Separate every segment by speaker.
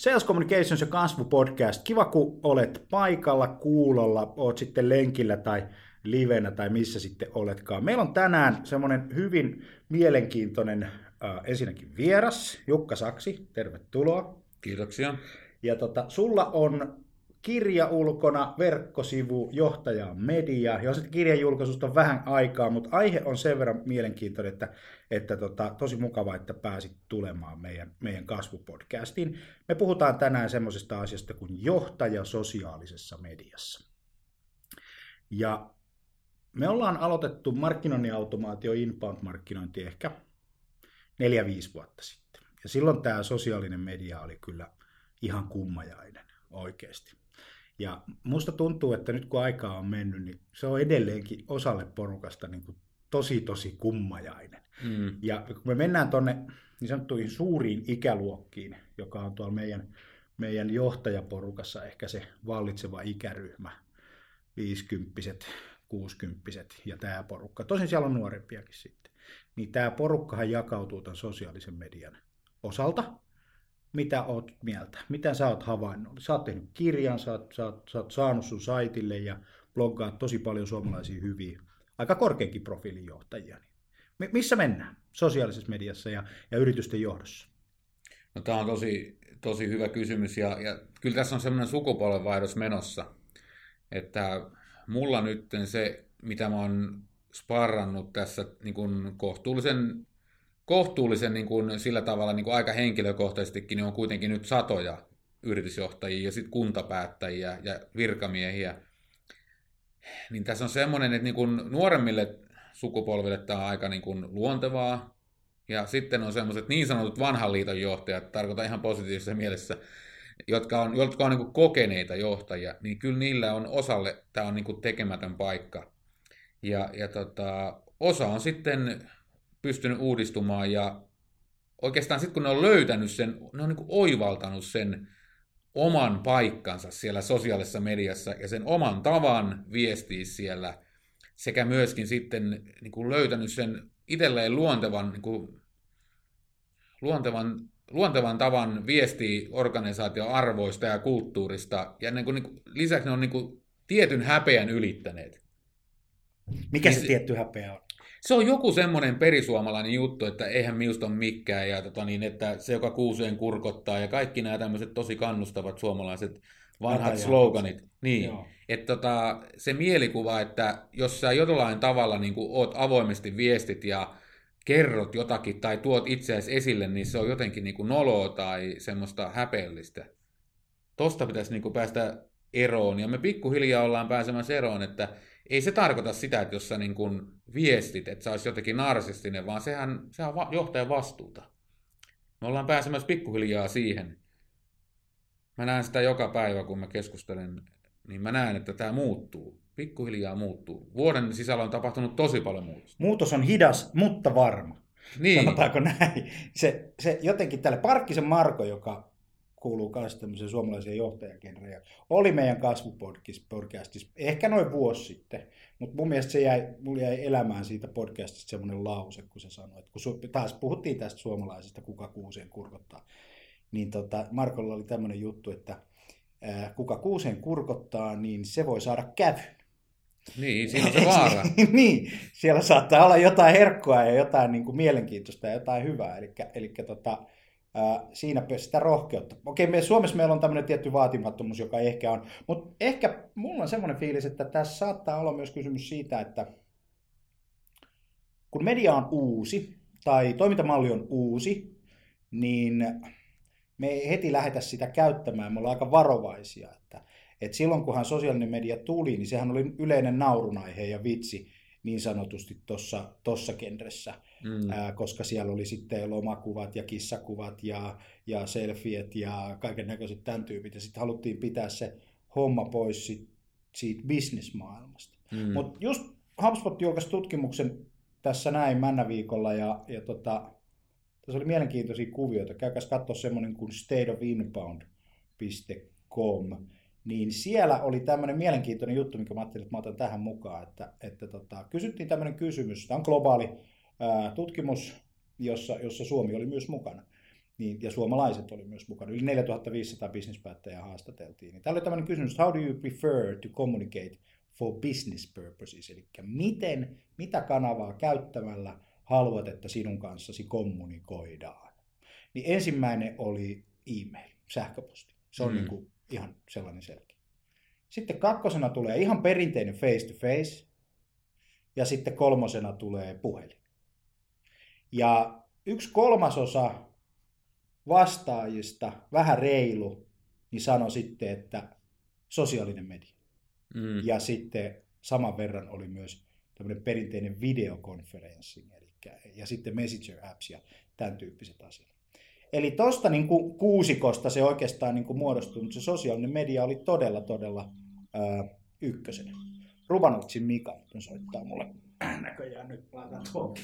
Speaker 1: Sales Communications ja kasvu podcast. Kiva, kun olet paikalla, kuulolla, oot sitten lenkillä tai livenä tai missä sitten oletkaan. Meillä on tänään semmoinen hyvin mielenkiintoinen äh, ensinnäkin vieras, Jukka Saksi, tervetuloa.
Speaker 2: Kiitoksia.
Speaker 1: Ja tota, sulla on kirja ulkona, verkkosivu, johtaja media, ja sitten kirjan julkaisusta on vähän aikaa, mutta aihe on sen verran mielenkiintoinen, että, että tota, tosi mukava, että pääsit tulemaan meidän, meidän kasvupodcastiin. Me puhutaan tänään semmoisesta asiasta kuin johtaja sosiaalisessa mediassa. Ja me ollaan aloitettu markkinoinnin automaatio, inbound-markkinointi ehkä neljä 5 vuotta sitten. Ja silloin tämä sosiaalinen media oli kyllä ihan kummajainen oikeasti. Ja musta tuntuu, että nyt kun aikaa on mennyt, niin se on edelleenkin osalle porukasta niin kuin tosi tosi kummajainen. Mm. Ja kun me mennään tuonne niin sanottuihin suuriin ikäluokkiin, joka on tuolla meidän, meidän johtajaporukassa ehkä se vallitseva ikäryhmä, 50 60 ja tämä porukka. Tosin siellä on nuorempiakin sitten. Niin tämä porukkahan jakautuu tämän sosiaalisen median osalta mitä oot mieltä? Mitä sä oot havainnut? Sä oot tehnyt kirjan, sä oot, sä oot, sä oot saanut sun saitille ja bloggaat tosi paljon suomalaisia hyviä, aika korkeankin profiilin johtajia. Missä mennään sosiaalisessa mediassa ja, ja yritysten johdossa?
Speaker 2: No, tämä on tosi, tosi hyvä kysymys ja, ja kyllä tässä on semmoinen sukupolvenvaihdos menossa, että mulla nyt se, mitä mä oon sparrannut tässä niin kuin kohtuullisen kohtuullisen niin kuin, sillä tavalla niin kuin aika henkilökohtaisestikin, niin on kuitenkin nyt satoja yritysjohtajia ja sitten kuntapäättäjiä ja virkamiehiä. Niin tässä on semmoinen, että niin kuin nuoremmille sukupolville tämä on aika niin kuin luontevaa. Ja sitten on semmoiset niin sanotut vanhan liiton johtajat, tarkoitan ihan positiivisessa mielessä, jotka on, jotka on niin kuin kokeneita johtajia, niin kyllä niillä on osalle, tämä on niin kuin tekemätön paikka. Ja, ja tota, osa on sitten pystynyt uudistumaan ja oikeastaan sitten kun ne on löytänyt sen, ne on niin oivaltanut sen oman paikkansa siellä sosiaalisessa mediassa ja sen oman tavan viestiä siellä sekä myöskin sitten niin kuin löytänyt sen itselleen luontevan, niin kuin, luontevan, luontevan tavan viestiä organisaation arvoista ja kulttuurista ja niin kuin, niin kuin, lisäksi ne on niin kuin, tietyn häpeän ylittäneet.
Speaker 1: Mikä niin se tietty häpeä on?
Speaker 2: Se on joku semmoinen perisuomalainen juttu, että eihän minusta ole mikään, ja tota niin, että se, joka kuuseen kurkottaa, ja kaikki nämä tämmöiset tosi kannustavat suomalaiset vanhat Tätä sloganit. Niin, että tota, se mielikuva, että jos sä jollain tavalla niin oot avoimesti viestit ja kerrot jotakin tai tuot itseäsi esille, niin se on jotenkin niin noloa tai semmoista häpeällistä. Tosta pitäisi niin päästä eroon, ja me pikkuhiljaa ollaan pääsemässä eroon, että ei se tarkoita sitä, että jos sä niin kun viestit, että sä olisit jotenkin narsistinen, vaan sehän, sehän on johtajan vastuuta. Me ollaan pääsemässä pikkuhiljaa siihen. Mä näen sitä joka päivä, kun mä keskustelen, niin mä näen, että tämä muuttuu. Pikkuhiljaa muuttuu. Vuoden sisällä on tapahtunut tosi paljon muutosta.
Speaker 1: Muutos on hidas, mutta varma. Niin. Sanotaanko näin? Se, se jotenkin tälle Parkkisen Marko, joka kuuluu myös tämmöiseen suomalaiseen johtajagenreen. Oli meidän kasvupodcastissa, ehkä noin vuosi sitten, mutta mun mielestä se jäi, mulla jäi elämään siitä podcastista semmoinen lause, kun se sanoi, että kun su, taas puhuttiin tästä suomalaisesta, kuka kuuseen kurkottaa, niin tota, Markolla oli tämmöinen juttu, että ää, kuka kuuseen kurkottaa, niin se voi saada kävyn.
Speaker 2: Niin, siinä on se vaara.
Speaker 1: niin, siellä saattaa olla jotain herkkoa ja jotain niin kuin mielenkiintoista ja jotain hyvää. Eli, eli tota, siinä sitä rohkeutta. Okei, me, Suomessa meillä on tämmöinen tietty vaatimattomuus, joka ehkä on. Mutta ehkä mulla on semmoinen fiilis, että tässä saattaa olla myös kysymys siitä, että kun media on uusi tai toimintamalli on uusi, niin me ei heti lähetä sitä käyttämään. Me ollaan aika varovaisia. Että, että silloin kunhan sosiaalinen media tuli, niin sehän oli yleinen naurunaihe ja vitsi niin sanotusti tuossa tossa genressä, mm. ää, koska siellä oli sitten lomakuvat ja kissakuvat ja, ja selfiet ja kaiken näköiset tämän tyypit. Ja sitten haluttiin pitää se homma pois sit, siitä bisnesmaailmasta. Mm. Mutta just HubSpot julkaisi tutkimuksen tässä näin männäviikolla ja, ja tota, tässä oli mielenkiintoisia kuvioita. Käykäs katsoa semmoinen kuin stateofinbound.com niin siellä oli tämmöinen mielenkiintoinen juttu, mikä mä ajattelin, että mä otan tähän mukaan, että, että tota, kysyttiin tämmöinen kysymys, tämä on globaali ää, tutkimus, jossa, jossa Suomi oli myös mukana, niin, ja suomalaiset oli myös mukana, yli 4500 bisnespäättäjää haastateltiin. Niin täällä oli tämmöinen kysymys, how do you prefer to communicate for business purposes, eli miten, mitä kanavaa käyttämällä haluat, että sinun kanssasi kommunikoidaan. Niin ensimmäinen oli e-mail, sähköposti. Se on mm. niin kuin ihan sellainen selkeä. Sitten kakkosena tulee ihan perinteinen face to face. Ja sitten kolmosena tulee puhelin. Ja yksi kolmasosa vastaajista, vähän reilu, niin sanoi sitten, että sosiaalinen media. Mm. Ja sitten saman verran oli myös tämmöinen perinteinen videokonferenssi, eli, ja sitten messenger apps ja tämän tyyppiset asiat. Eli tuosta niin kuin kuusikosta se oikeastaan niin kuin muodostui, mutta se sosiaalinen media oli todella, todella ää, ykkösenä. Rubanovitsin Mika soittaa mulle näköjään nyt laitan tuon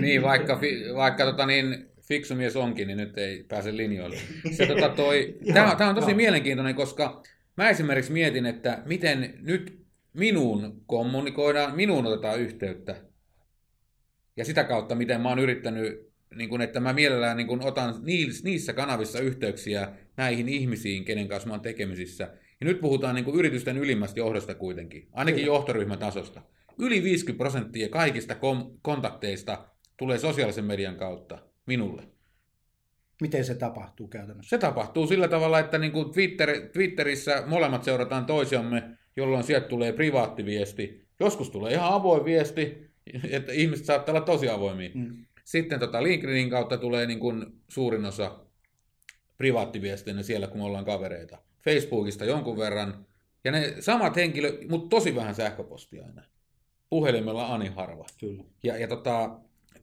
Speaker 2: Niin, vaikka, vaikka tota niin, fiksu mies onkin, niin nyt ei pääse linjoille. Se, tota, toi, tämä, tämä on tosi mielenkiintoinen, koska mä esimerkiksi mietin, että miten nyt minuun kommunikoidaan, minuun otetaan yhteyttä. Ja sitä kautta, miten mä oon yrittänyt niin kuin, että mä mielellään niin kuin, otan niissä kanavissa yhteyksiä näihin ihmisiin, kenen kanssa mä oon tekemisissä. Ja nyt puhutaan niin kuin, yritysten ylimmästä johdosta kuitenkin, ainakin Kyllä. johtoryhmän tasosta. Yli 50 prosenttia kaikista kom- kontakteista tulee sosiaalisen median kautta minulle.
Speaker 1: Miten se tapahtuu käytännössä?
Speaker 2: Se tapahtuu sillä tavalla, että niin kuin Twitter, Twitterissä molemmat seurataan toisiamme, jolloin sieltä tulee privaattiviesti. Joskus tulee ihan avoin viesti, että ihmiset saattaa olla tosi avoimia. Mm. Sitten tota LinkedInin kautta tulee niin kuin suurin osa privaattiviestinä siellä, kun me ollaan kavereita. Facebookista jonkun verran. Ja ne samat henkilöt, mutta tosi vähän sähköpostia aina. Puhelimella ani harva.
Speaker 1: Kyllä.
Speaker 2: Ja, ja tota,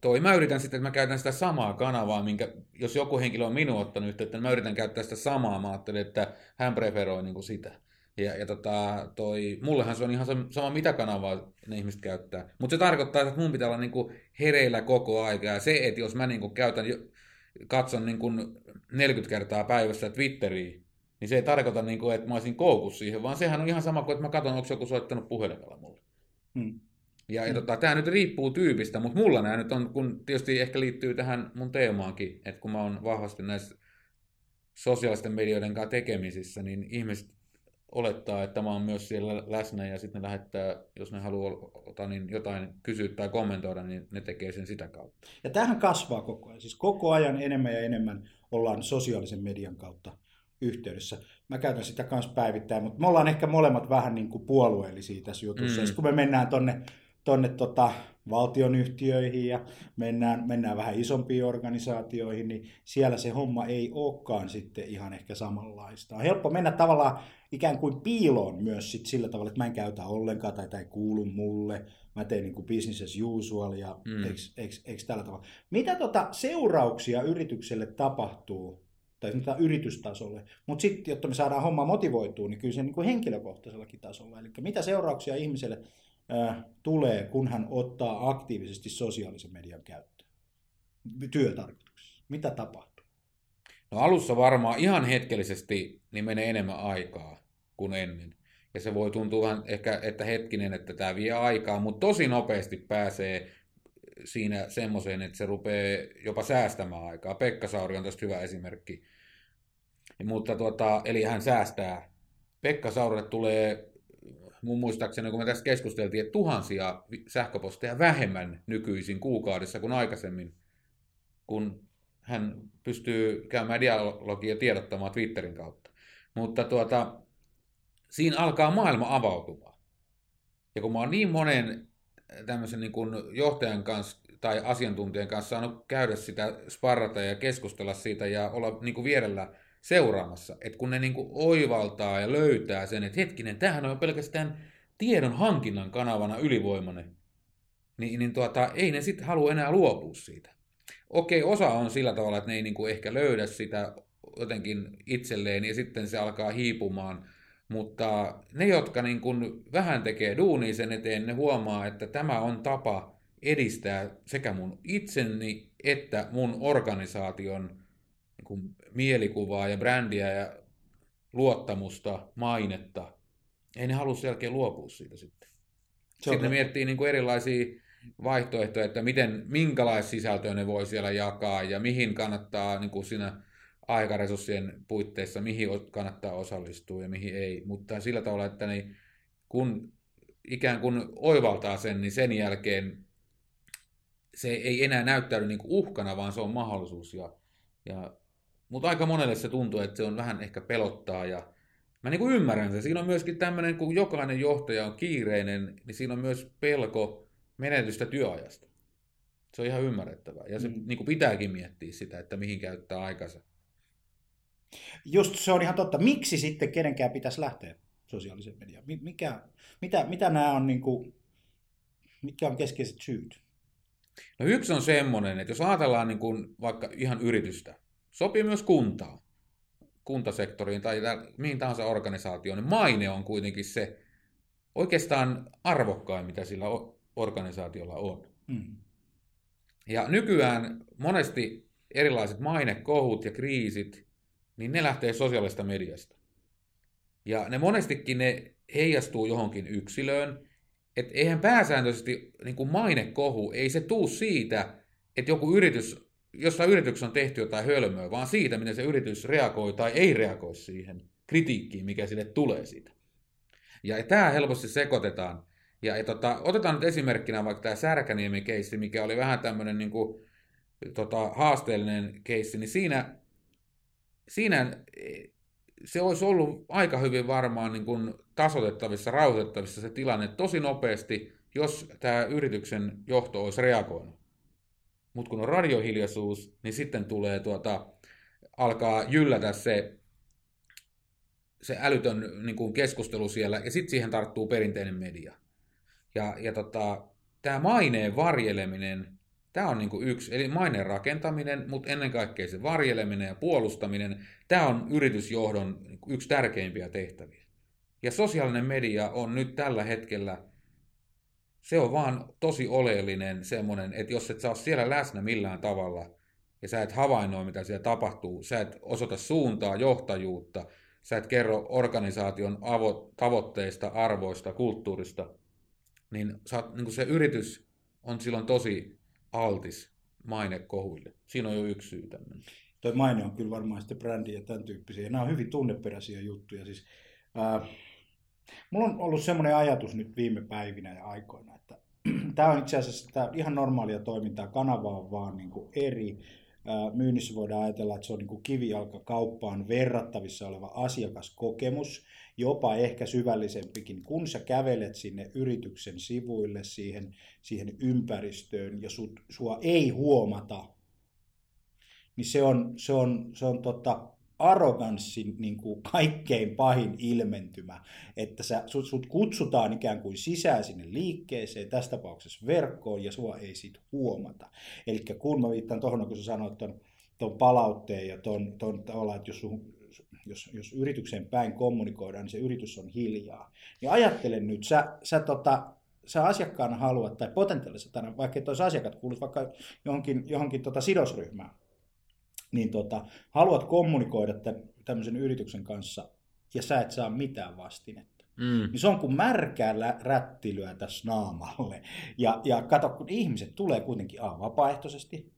Speaker 2: toi mä yritän sitten, että mä käytän sitä samaa kanavaa, minkä, jos joku henkilö on minun ottanut yhteyttä, niin mä yritän käyttää sitä samaa. Mä ajattelin, että hän preferoi niin kuin sitä. Ja, ja tota, toi, mullehan se on ihan sama, mitä kanavaa ne ihmiset käyttää. Mutta se tarkoittaa, että mun pitää olla niinku hereillä koko aika. Ja se, että jos mä niinku käytän, katson niinku 40 kertaa päivässä Twitteriä, niin se ei tarkoita, niinku, että mä olisin koukussa siihen, vaan sehän on ihan sama kuin, että mä katson, onko joku soittanut puhelimella mulle. Hmm. Ja, ja hmm. tota, tämä nyt riippuu tyypistä, mutta mulla nämä nyt on, kun tietysti ehkä liittyy tähän mun teemaankin, että kun mä oon vahvasti näissä sosiaalisten medioiden kanssa tekemisissä, niin ihmiset olettaa, että mä oon myös siellä läsnä ja sitten ne lähettää, jos ne haluaa niin jotain kysyä tai kommentoida, niin ne tekee sen sitä kautta.
Speaker 1: Ja tähän kasvaa koko ajan. Siis koko ajan enemmän ja enemmän ollaan sosiaalisen median kautta yhteydessä. Mä käytän sitä kanssa päivittäin, mutta me ollaan ehkä molemmat vähän niin kuin puolueellisia tässä jutussa. Mm. kun me mennään tonne, tonne tota, valtionyhtiöihin ja mennään, mennään vähän isompiin organisaatioihin, niin siellä se homma ei olekaan sitten ihan ehkä samanlaista. On helppo mennä tavallaan ikään kuin piiloon myös sit sillä tavalla, että mä en käytä ollenkaan tai tämä ei kuulu mulle. Mä teen niin kuin business as usual ja mm. eikö, eikö, eikö tällä tavalla. Mitä tota seurauksia yritykselle tapahtuu tai sanotaan yritystasolle. Mutta sitten, jotta me saadaan homma motivoitua, niin kyllä se niin kuin henkilökohtaisellakin tasolla. Eli mitä seurauksia ihmiselle äh, tulee, kun hän ottaa aktiivisesti sosiaalisen median käyttöön työtarkoituksessa? Mitä tapahtuu?
Speaker 2: No alussa varmaan ihan hetkellisesti niin menee enemmän aikaa kuin ennen. Ja se voi tuntua vähän ehkä, että hetkinen, että tämä vie aikaa, mutta tosi nopeasti pääsee siinä semmoiseen, että se rupeaa jopa säästämään aikaa. Pekka Sauri on tästä hyvä esimerkki. Mutta tuota, eli hän säästää. Pekka Saurille tulee mun muistaakseni, kun me tässä keskusteltiin, että tuhansia sähköposteja vähemmän nykyisin kuukaudessa kuin aikaisemmin, kun hän pystyy käymään dialogia tiedottamaan Twitterin kautta. Mutta tuota, siinä alkaa maailma avautumaan. Ja kun mä oon niin monen tämmöisen niin kuin johtajan kanssa tai asiantuntijan kanssa saanut käydä sitä sparrata ja keskustella siitä ja olla niin kuin vierellä seuraamassa, että kun ne niin kuin oivaltaa ja löytää sen, että hetkinen, tämähän on pelkästään tiedon hankinnan kanavana ylivoimainen, niin, niin tuota, ei ne sitten halua enää luopua siitä. Okei, osa on sillä tavalla, että ne ei niin kuin ehkä löydä sitä jotenkin itselleen ja sitten se alkaa hiipumaan, mutta ne, jotka niin kuin vähän tekee duunia sen eteen, ne huomaa, että tämä on tapa edistää sekä mun itseni että mun organisaation kuin mielikuvaa ja brändiä ja luottamusta, mainetta. Ei ne halua sen jälkeen luopua siitä sitten. Se sitten ne miettii niin kuin erilaisia vaihtoehtoja, että miten, minkälaista sisältöä ne voi siellä jakaa ja mihin kannattaa niin kuin siinä aikaresurssien puitteissa, mihin kannattaa osallistua ja mihin ei. Mutta sillä tavalla, että ne, kun ikään kuin oivaltaa sen, niin sen jälkeen se ei enää näyttäydy niin kuin uhkana, vaan se on mahdollisuus. Ja, ja, mutta aika monelle se tuntuu, että se on vähän ehkä pelottaa ja mä niin kuin ymmärrän sen. Siinä on myöskin tämmöinen, kun jokainen johtaja on kiireinen, niin siinä on myös pelko menetystä työajasta. Se on ihan ymmärrettävää. Ja se mm. niin kuin pitääkin miettiä sitä, että mihin käyttää aikansa.
Speaker 1: Just se on ihan totta. Miksi sitten kenenkään pitäisi lähteä sosiaaliseen mediaan? Mikä, mitä, mitä nämä on, niin kuin, mitkä on keskeiset syyt?
Speaker 2: No yksi on semmoinen, että jos ajatellaan niin kuin vaikka ihan yritystä, sopii myös kuntaa, kuntasektoriin tai mihin tahansa organisaatioon, niin maine on kuitenkin se oikeastaan arvokkain, mitä sillä organisaatiolla on. Mm. Ja nykyään monesti erilaiset mainekohut ja kriisit, niin ne lähtee sosiaalista mediasta. Ja ne monestikin ne heijastuu johonkin yksilöön, että eihän pääsääntöisesti niin kuin mainekohu, ei se tuu siitä, että joku yritys, jossain yrityksessä on tehty jotain hölmöä, vaan siitä, miten se yritys reagoi tai ei reagoi siihen kritiikkiin, mikä sille tulee siitä. Ja tämä helposti sekoitetaan. Ja, ja tota, otetaan nyt esimerkkinä vaikka tämä Särkäniemen keissi, mikä oli vähän tämmöinen niin kuin, tota, haasteellinen keissi, niin siinä, siinä se olisi ollut aika hyvin varmaan niin kuin tasotettavissa, rauhoitettavissa se tilanne tosi nopeasti, jos tämä yrityksen johto olisi reagoinut. Mutta kun on radiohiljaisuus, niin sitten tulee tuota, alkaa jyllätä se, se älytön niin kuin keskustelu siellä, ja sitten siihen tarttuu perinteinen media. Ja, ja tota, tämä maineen varjeleminen Tämä on niin kuin yksi, eli maineen rakentaminen, mutta ennen kaikkea se varjeleminen ja puolustaminen, tämä on yritysjohdon niinku yksi tärkeimpiä tehtäviä. Ja sosiaalinen media on nyt tällä hetkellä, se on vaan tosi oleellinen semmoinen, että jos et saa siellä läsnä millään tavalla, ja sä et havainnoi, mitä siellä tapahtuu, sä et osoita suuntaa, johtajuutta, sä et kerro organisaation avo- tavoitteista, arvoista, kulttuurista, niin, saat, niin se yritys on silloin tosi altis mainekohuille. Siinä on jo yksi syy tämmöinen.
Speaker 1: Toi maine on kyllä varmaan sitten brändi ja tämän tyyppisiä. Nämä on hyvin tunneperäisiä juttuja. Siis, ää, mulla on ollut semmoinen ajatus nyt viime päivinä ja aikoina, että tämä on itse asiassa tämä ihan normaalia toimintaa. Kanava on vaan niin kuin eri. Myynnissä voidaan ajatella, että se on niin kuin kivijalkakauppaan verrattavissa oleva asiakaskokemus jopa ehkä syvällisempikin, kun sä kävelet sinne yrityksen sivuille, siihen, siihen ympäristöön ja sut, sua ei huomata, niin se on, se on, se on tota, arroganssin niin kuin kaikkein pahin ilmentymä, että sä, sut, sut kutsutaan ikään kuin sisään sinne liikkeeseen, tässä tapauksessa verkkoon, ja sua ei sit huomata. Eli kun mä viittaan tuohon, kun sä sanoit ton, ton palautteen ja ton, ton tavallaan, että jos jos, jos yrityksen päin kommunikoidaan, niin se yritys on hiljaa. Niin ajattele nyt, sä, sä, tota, sä asiakkaana haluat, tai potentiaalisena, vaikka et olisi asiakkaat, kuulut vaikka johonkin, johonkin tota sidosryhmään, niin tota, haluat kommunikoida tä- tämmöisen yrityksen kanssa ja sä et saa mitään vastinetta.
Speaker 2: Mm.
Speaker 1: Niin se on kuin märkää lä- rättilyä tässä naamalle. Ja, ja kato, kun ihmiset tulee kuitenkin A, vapaaehtoisesti,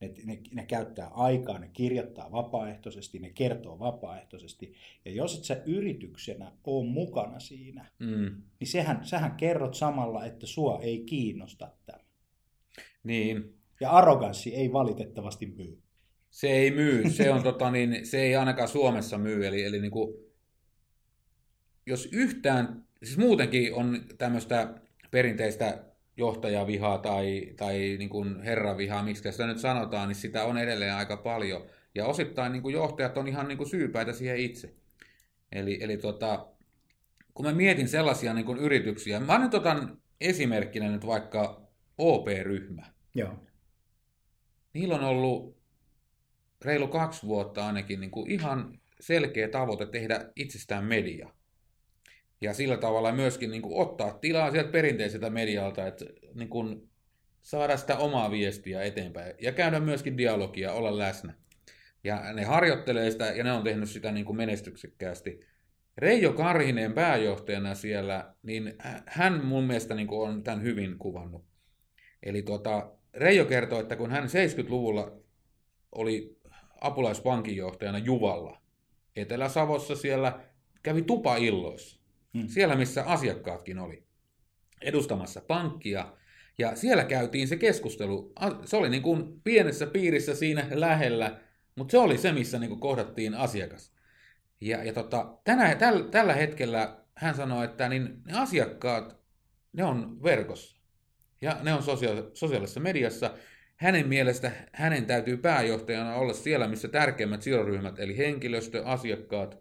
Speaker 1: ne, ne, ne käyttää aikaa, ne kirjoittaa vapaaehtoisesti, ne kertoo vapaaehtoisesti. Ja jos et sä yrityksenä ole mukana siinä,
Speaker 2: Mm.
Speaker 1: niin sehän, sähän kerrot samalla, että sua ei kiinnosta tämä.
Speaker 2: Niin,
Speaker 1: Ja arroganssi ei valitettavasti myy.
Speaker 2: Se ei myy, se, on, tota, niin, se ei ainakaan Suomessa myy, eli, eli niin kuin, jos yhtään, siis muutenkin on tämmöistä perinteistä johtajavihaa tai, tai niin kuin herravihaa, miksi sitä nyt sanotaan, niin sitä on edelleen aika paljon. Ja osittain niin kuin johtajat on ihan niin kuin syypäitä siihen itse. Eli, eli tota, kun mä mietin sellaisia niin kuin yrityksiä, mä nyt otan esimerkkinä nyt vaikka OP-ryhmä.
Speaker 1: Joo.
Speaker 2: Niillä on ollut reilu kaksi vuotta ainakin niin kuin ihan selkeä tavoite tehdä itsestään media. Ja sillä tavalla myöskin niin kuin ottaa tilaa sieltä perinteiseltä medialta, että niin kuin saada sitä omaa viestiä eteenpäin ja käydä myöskin dialogia, olla läsnä. Ja ne harjoittelee sitä ja ne on tehnyt sitä niin kuin menestyksekkäästi. Reijo Karhinen pääjohtajana siellä, niin hän mun mielestä niin kuin on tämän hyvin kuvannut. Eli tuota, Reijo kertoi, että kun hän 70-luvulla oli apulaispankinjohtajana Juvalla, Etelä-Savossa siellä kävi tupailloissa.
Speaker 1: Hmm.
Speaker 2: Siellä, missä asiakkaatkin oli edustamassa pankkia. Ja siellä käytiin se keskustelu. Se oli niin kuin pienessä piirissä siinä lähellä, mutta se oli se, missä niin kuin kohdattiin asiakas. Ja, ja tota, tänä, täl, tällä hetkellä hän sanoi, että niin ne asiakkaat, ne on verkossa. Ja ne on sosia- sosiaalisessa mediassa. Hänen mielestä hänen täytyy pääjohtajana olla siellä, missä tärkeimmät sidosryhmät, eli henkilöstö, asiakkaat,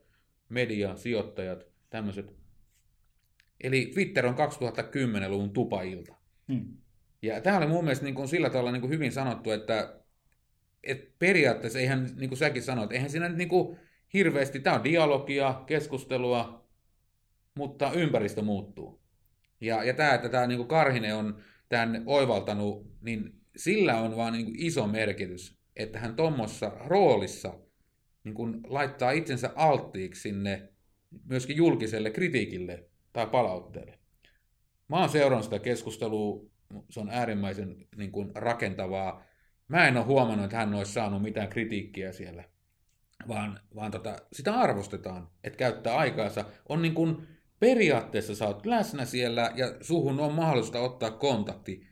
Speaker 2: media, sijoittajat, tämmöiset. Eli Twitter on 2010-luvun tupailta.
Speaker 1: Hmm.
Speaker 2: Ja tämä oli mun mielestä niin kuin sillä tavalla niin kuin hyvin sanottu, että, että periaatteessa eihän, niin kuin säkin sanoit, eihän siinä nyt niin kuin hirveästi, tämä on dialogia, keskustelua, mutta ympäristö muuttuu. Ja, ja tämä, että tämä niin kuin Karhinen on tämän oivaltanut, niin sillä on vaan niin kuin iso merkitys, että hän tuommoissa roolissa niin kuin laittaa itsensä alttiiksi sinne myöskin julkiselle kritiikille tai palautteelle. Mä oon seurannut sitä keskustelua, se on äärimmäisen niin kuin, rakentavaa. Mä en ole huomannut, että hän olisi saanut mitään kritiikkiä siellä, vaan, vaan tota, sitä arvostetaan, että käyttää aikaansa. On niin kuin, periaatteessa sä oot läsnä siellä ja suhun on mahdollista ottaa kontakti,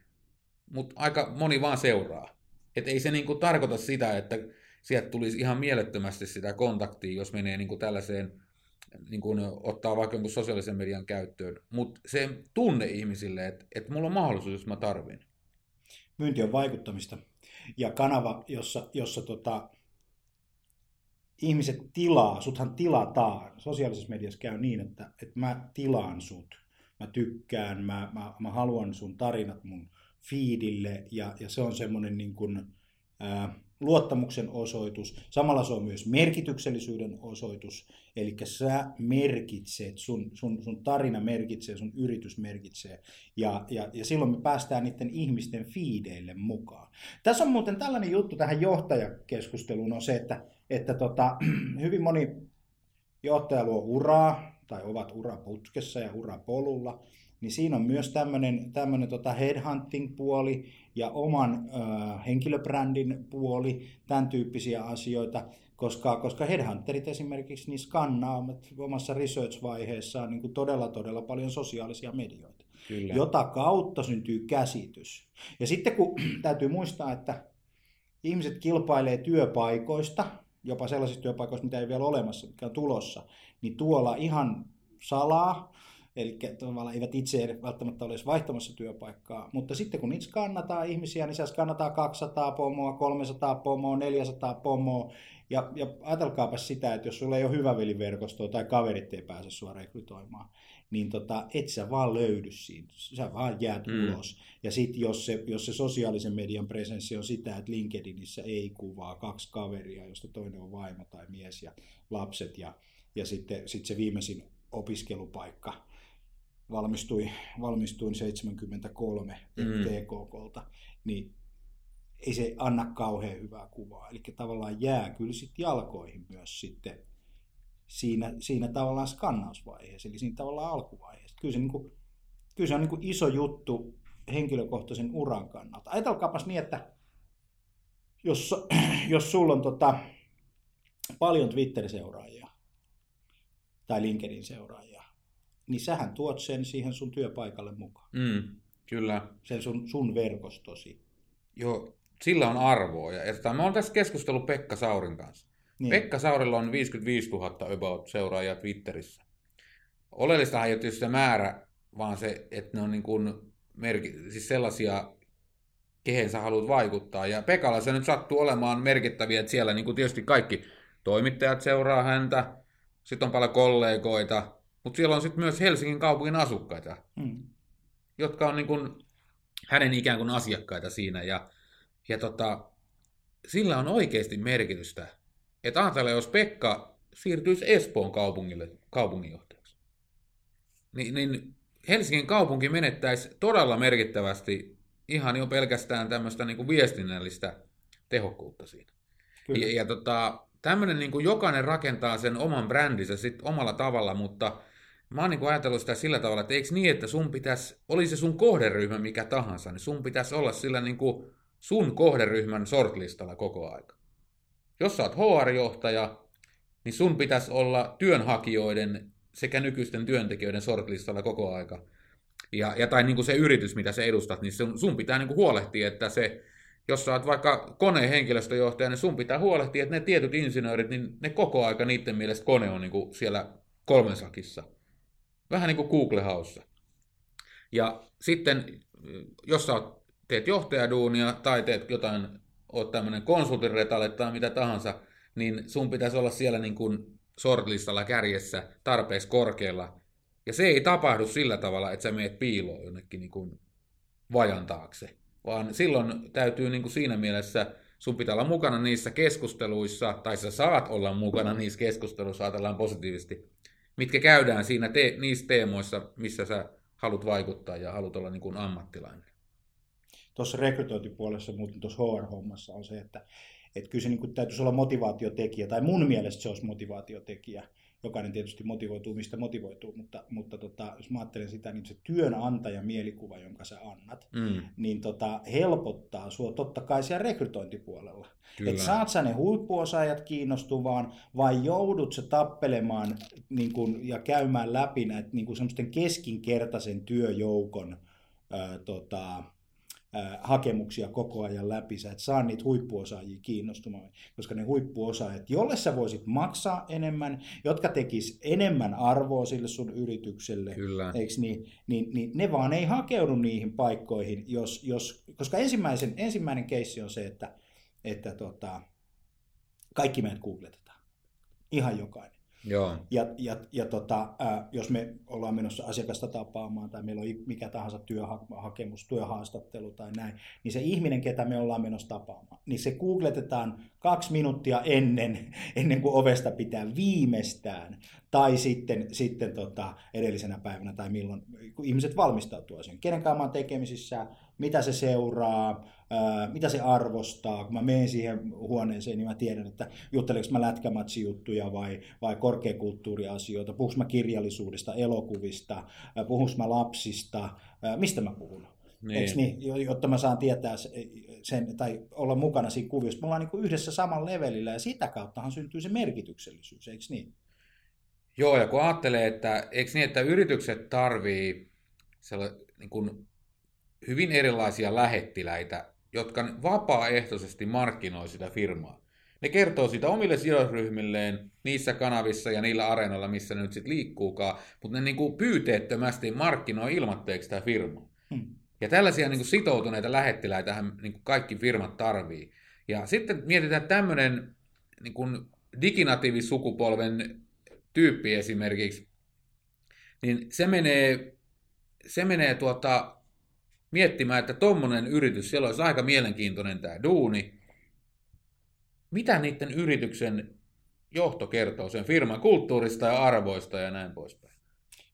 Speaker 2: mutta aika moni vaan seuraa. Et ei se niin kuin, tarkoita sitä, että sieltä tulisi ihan mielettömästi sitä kontaktia, jos menee niin kuin, tällaiseen niin kuin ottaa vaikka jonkun sosiaalisen median käyttöön, mutta se tunne ihmisille, että, että mulla on mahdollisuus, jos mä tarvin.
Speaker 1: Myynti on vaikuttamista. Ja kanava, jossa, jossa tota, ihmiset tilaa, suthan tilataan. Sosiaalisessa mediassa käy niin, että, että mä tilaan sut. Mä tykkään, mä, mä, mä haluan sun tarinat mun feedille ja, ja se on semmoinen niin kuin, ää, luottamuksen osoitus. Samalla se on myös merkityksellisyyden osoitus. Eli sä merkitset, sun, sun, sun tarina merkitsee, sun yritys merkitsee. Ja, ja, ja silloin me päästään niiden ihmisten fiideille mukaan. Tässä on muuten tällainen juttu tähän johtajakeskusteluun on se, että, että tota, hyvin moni johtaja luo uraa tai ovat uraputkessa ja urapolulla niin siinä on myös tämmöinen, tämmöinen tota headhunting-puoli ja oman ö, henkilöbrändin puoli, tämän tyyppisiä asioita, koska, koska headhunterit esimerkiksi niin skannaavat omassa research-vaiheessaan niin kuin todella, todella paljon sosiaalisia medioita,
Speaker 2: Kyllä.
Speaker 1: jota kautta syntyy käsitys. Ja sitten kun täytyy muistaa, että ihmiset kilpailee työpaikoista, jopa sellaisista työpaikoista, mitä ei vielä ole olemassa, mitkä on tulossa, niin tuolla ihan salaa, Eli tavallaan eivät itse välttämättä edes vaihtamassa työpaikkaa. Mutta sitten kun itse kannataan ihmisiä, niin siellä kannataan 200 pomoa, 300 pomoa, 400 pomoa. Ja, ja ajatelkaapa sitä, että jos sulla ei ole hyvä veliverkostoa tai kaverit ei pääse sua rekrytoimaan, niin tota, et sä vaan löydy siinä. Sä vaan jäät mm. ulos. Ja sitten jos se, jos se sosiaalisen median presenssi on sitä, että LinkedInissä ei kuvaa kaksi kaveria, josta toinen on vaimo tai mies ja lapset ja, ja sitten sit se viimeisin opiskelupaikka, valmistuin, valmistuin 73 mm. TKKlta, niin ei se anna kauhean hyvää kuvaa. Eli tavallaan jää kyllä sitten jalkoihin myös sitten siinä, siinä tavallaan skannausvaiheessa, eli siinä tavallaan alkuvaiheessa. Kyllä se, niin kuin, kyllä se on niin kuin iso juttu henkilökohtaisen uran kannalta. Ajatelkaapas niin, että jos, jos sulla on tota, paljon Twitter-seuraajia tai LinkedIn-seuraajia, niin sähän tuot sen siihen sun työpaikalle mukaan.
Speaker 2: Mm, kyllä.
Speaker 1: Sen sun, sun verkostosi.
Speaker 2: Joo, sillä on arvoa. Ja, ja tota, mä oon tässä keskustellut Pekka Saurin kanssa. Niin. Pekka Saurilla on 55 000 about seuraajia Twitterissä. Oleellistahan ei ole tietysti se määrä, vaan se, että ne on niin kuin merki, siis sellaisia, kehen sä haluat vaikuttaa. Ja Pekalla se nyt sattuu olemaan merkittäviä, että siellä niin kuin tietysti kaikki toimittajat seuraa häntä, sitten on paljon kollegoita, mutta siellä on sitten myös Helsingin kaupungin asukkaita,
Speaker 1: Mm.
Speaker 2: jotka on niin kuin hänen ikään kuin asiakkaita siinä. Ja, ja tota, sillä on oikeasti merkitystä. Että ajatella, jos Pekka siirtyisi Espoon kaupungille kaupunginjohtajaksi, niin, niin Helsingin kaupunki menettäisi todella merkittävästi ihan jo pelkästään tämmöistä niin kuin viestinnällistä tehokkuutta siinä.
Speaker 1: Kyllä.
Speaker 2: Ja, ja tota, tämmöinen niin kuin jokainen rakentaa sen oman brändinsä sit omalla tavalla, mutta mä oon niin ajatellut sitä sillä tavalla, että eikö niin, että sun pitäisi, oli se sun kohderyhmä mikä tahansa, niin sun pitäisi olla sillä niin kuin sun kohderyhmän sortlistalla koko aika. Jos sä oot HR-johtaja, niin sun pitäisi olla työnhakijoiden sekä nykyisten työntekijöiden sortlistalla koko aika. Ja, ja tai niin kuin se yritys, mitä sä edustat, niin sun, sun pitää niin kuin huolehtia, että se, jos sä oot vaikka koneen henkilöstöjohtaja, niin sun pitää huolehtia, että ne tietyt insinöörit, niin ne koko aika niiden mielestä kone on niin kuin siellä kolmen sakissa. Vähän niin kuin Google House. Ja sitten, jos sä teet johtajaduunia tai teet jotain, oot tämmöinen konsultinretalle tai mitä tahansa, niin sun pitäisi olla siellä niin kuin sortlistalla kärjessä tarpeeksi korkealla. Ja se ei tapahdu sillä tavalla, että sä meet piiloon jonnekin niin kuin vajan taakse, vaan silloin täytyy niin kuin siinä mielessä, sun pitää olla mukana niissä keskusteluissa, tai sä saat olla mukana niissä keskusteluissa, ajatellaan positiivisesti, mitkä käydään siinä te- niissä teemoissa, missä sä haluat vaikuttaa ja haluat olla niin kuin ammattilainen.
Speaker 1: Tuossa rekrytointipuolessa, mutta tuossa HR-hommassa on se, että, että kyllä se niin kuin täytyisi olla motivaatiotekijä, tai mun mielestä se olisi motivaatiotekijä. Jokainen tietysti motivoituu, mistä motivoituu, mutta, mutta tota, jos mä ajattelen sitä, niin se työnantajan mielikuva, jonka sä annat,
Speaker 2: Mm.
Speaker 1: niin tota, helpottaa sua totta kai siellä rekrytointipuolella. Että saat sä ne huippuosaajat kiinnostuvaan vai joudut sä tappelemaan niin kun, ja käymään läpi näitä niin kun semmoisten keskinkertaisen työjoukon ää, tota, hakemuksia koko ajan läpi. Sä et saa niitä huippuosaajia kiinnostumaan, koska ne huippuosaajat, jolle sä voisit maksaa enemmän, jotka tekis enemmän arvoa sille sun yritykselle,
Speaker 2: Kyllä.
Speaker 1: Eiks niin, niin, niin ne vaan ei hakeudu niihin paikkoihin, jos, jos, koska ensimmäisen, ensimmäinen keissi on se, että, että tota, kaikki meidät googletetaan. Ihan jokainen.
Speaker 2: Joo.
Speaker 1: Ja, ja, ja tota, ää, jos me ollaan menossa asiakasta tapaamaan tai meillä on mikä tahansa työhakemus, työhaastattelu tai näin, niin se ihminen, ketä me ollaan menossa tapaamaan, niin se googletetaan kaksi minuuttia ennen, ennen kuin ovesta pitää viimeistään, tai sitten, sitten tota, edellisenä päivänä tai milloin, kun ihmiset valmistautuu siihen. Kenen kanssa mä oon tekemisissä, mitä se seuraa, mitä se arvostaa. Kun mä menen siihen huoneeseen, niin mä tiedän, että juttelenko mä lätkämatsijuttuja vai, vai korkeakulttuuriasioita, puhunko mä kirjallisuudesta, elokuvista, puhunko mä lapsista, mistä mä puhun.
Speaker 2: Niin.
Speaker 1: Eikö niin, Jo- jotta mä saan tietää se- sen, tai olla mukana siinä kuviossa. Me ollaan niin yhdessä saman levelillä ja sitä kauttahan syntyy se merkityksellisyys, eikö niin?
Speaker 2: Joo, ja kun ajattelee, että eikö niin, että yritykset tarvii niin kuin hyvin erilaisia lähettiläitä, jotka vapaaehtoisesti markkinoi sitä firmaa. Ne kertoo sitä omille sidosryhmilleen niissä kanavissa ja niillä areenoilla, missä ne nyt sitten liikkuukaan, mutta ne niin kuin pyyteettömästi markkinoi ilmatteeksi sitä firmaa.
Speaker 1: Hmm.
Speaker 2: Ja tällaisia niin kuin sitoutuneita lähettiläitähän niin kuin kaikki firmat tarvii. Ja sitten mietitään tämmöinen niin kuin diginatiivisukupolven tyyppi esimerkiksi, niin se menee, se menee tuota, miettimään, että tuommoinen yritys, siellä olisi aika mielenkiintoinen tämä duuni. Mitä niiden yrityksen johto kertoo sen firman kulttuurista ja arvoista ja näin poispäin.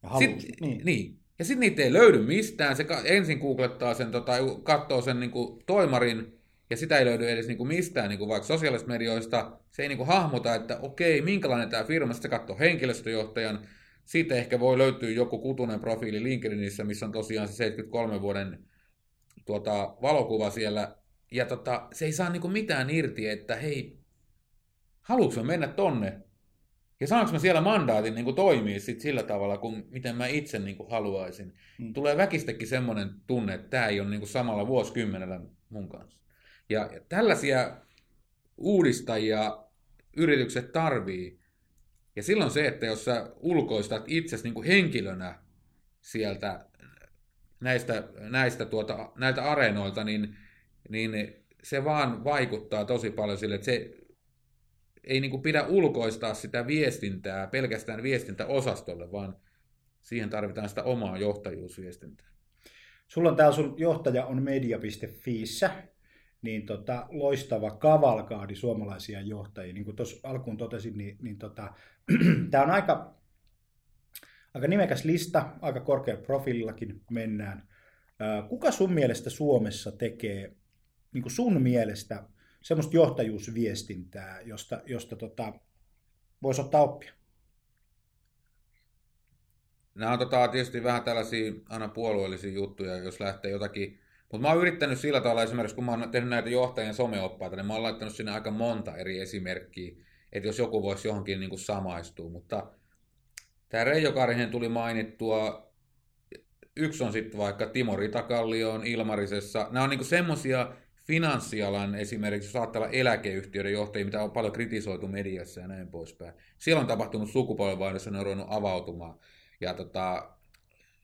Speaker 1: Ja halus,
Speaker 2: Sit,
Speaker 1: niin.
Speaker 2: niin. Ja sitten niitä ei löydy mistään. Se ensin googlettaa sen, tota, katsoo sen niin kuin toimarin ja sitä ei löydy edes niin kuin mistään niin kuin vaikka sosiaalisista medioista, se ei niin kuin hahmota, että okei, minkälainen tämä firma, sitten se katsoo henkilöstöjohtajan, siitä ehkä voi löytyä joku kutunen profiili LinkedInissä, missä on tosiaan se 73 vuoden tuota, valokuva siellä, ja tota, se ei saa niinku mitään irti, että hei, haluatko mennä tonne? Ja saanko mä siellä mandaatin niin kuin toimia sit sillä tavalla, kuin miten mä itse niin kuin haluaisin. Mm. Tulee väkistäkin semmoinen tunne, että tämä ei ole niin kuin samalla vuosikymmenellä mun kanssa. Ja, ja tällaisia uudistajia yritykset tarvii. Ja silloin se, että jos sä ulkoistat itsesi niin kuin henkilönä sieltä näistä, näistä tuota, näiltä areenoilta, niin, niin se vaan vaikuttaa tosi paljon sille, että se ei niin kuin pidä ulkoistaa sitä viestintää pelkästään viestintäosastolle, vaan siihen tarvitaan sitä omaa johtajuusviestintää.
Speaker 1: Sulla on täällä sun johtaja on media.fiissä, niin tota, loistava kavalkaadi suomalaisia johtajia. Niin kuin tuossa alkuun totesin, niin, niin tota, tämä on aika, aika nimekäs lista, aika korkea profiilillakin mennään. Kuka sun mielestä Suomessa tekee, niin kuin sun mielestä, semmoista johtajuusviestintää, josta, josta tota, voisi ottaa oppia?
Speaker 2: Nämä on tota, tietysti vähän tällaisia aina puolueellisia juttuja, jos lähtee jotakin mutta mä oon yrittänyt sillä tavalla esimerkiksi, kun mä oon tehnyt näitä johtajien someoppaita, niin mä oon laittanut sinne aika monta eri esimerkkiä, että jos joku voisi johonkin niin kuin samaistua. Mutta tämä Reijo Karinen tuli mainittua, yksi on sitten vaikka Timo Ritakallio on Ilmarisessa. Nämä on niin semmoisia finanssialan esimerkiksi, jos ajatellaan eläkeyhtiöiden johtajia, mitä on paljon kritisoitu mediassa ja näin poispäin. Siellä on tapahtunut sukupolvenvaihdos ja ne on ruvennut avautumaan. Ja tota,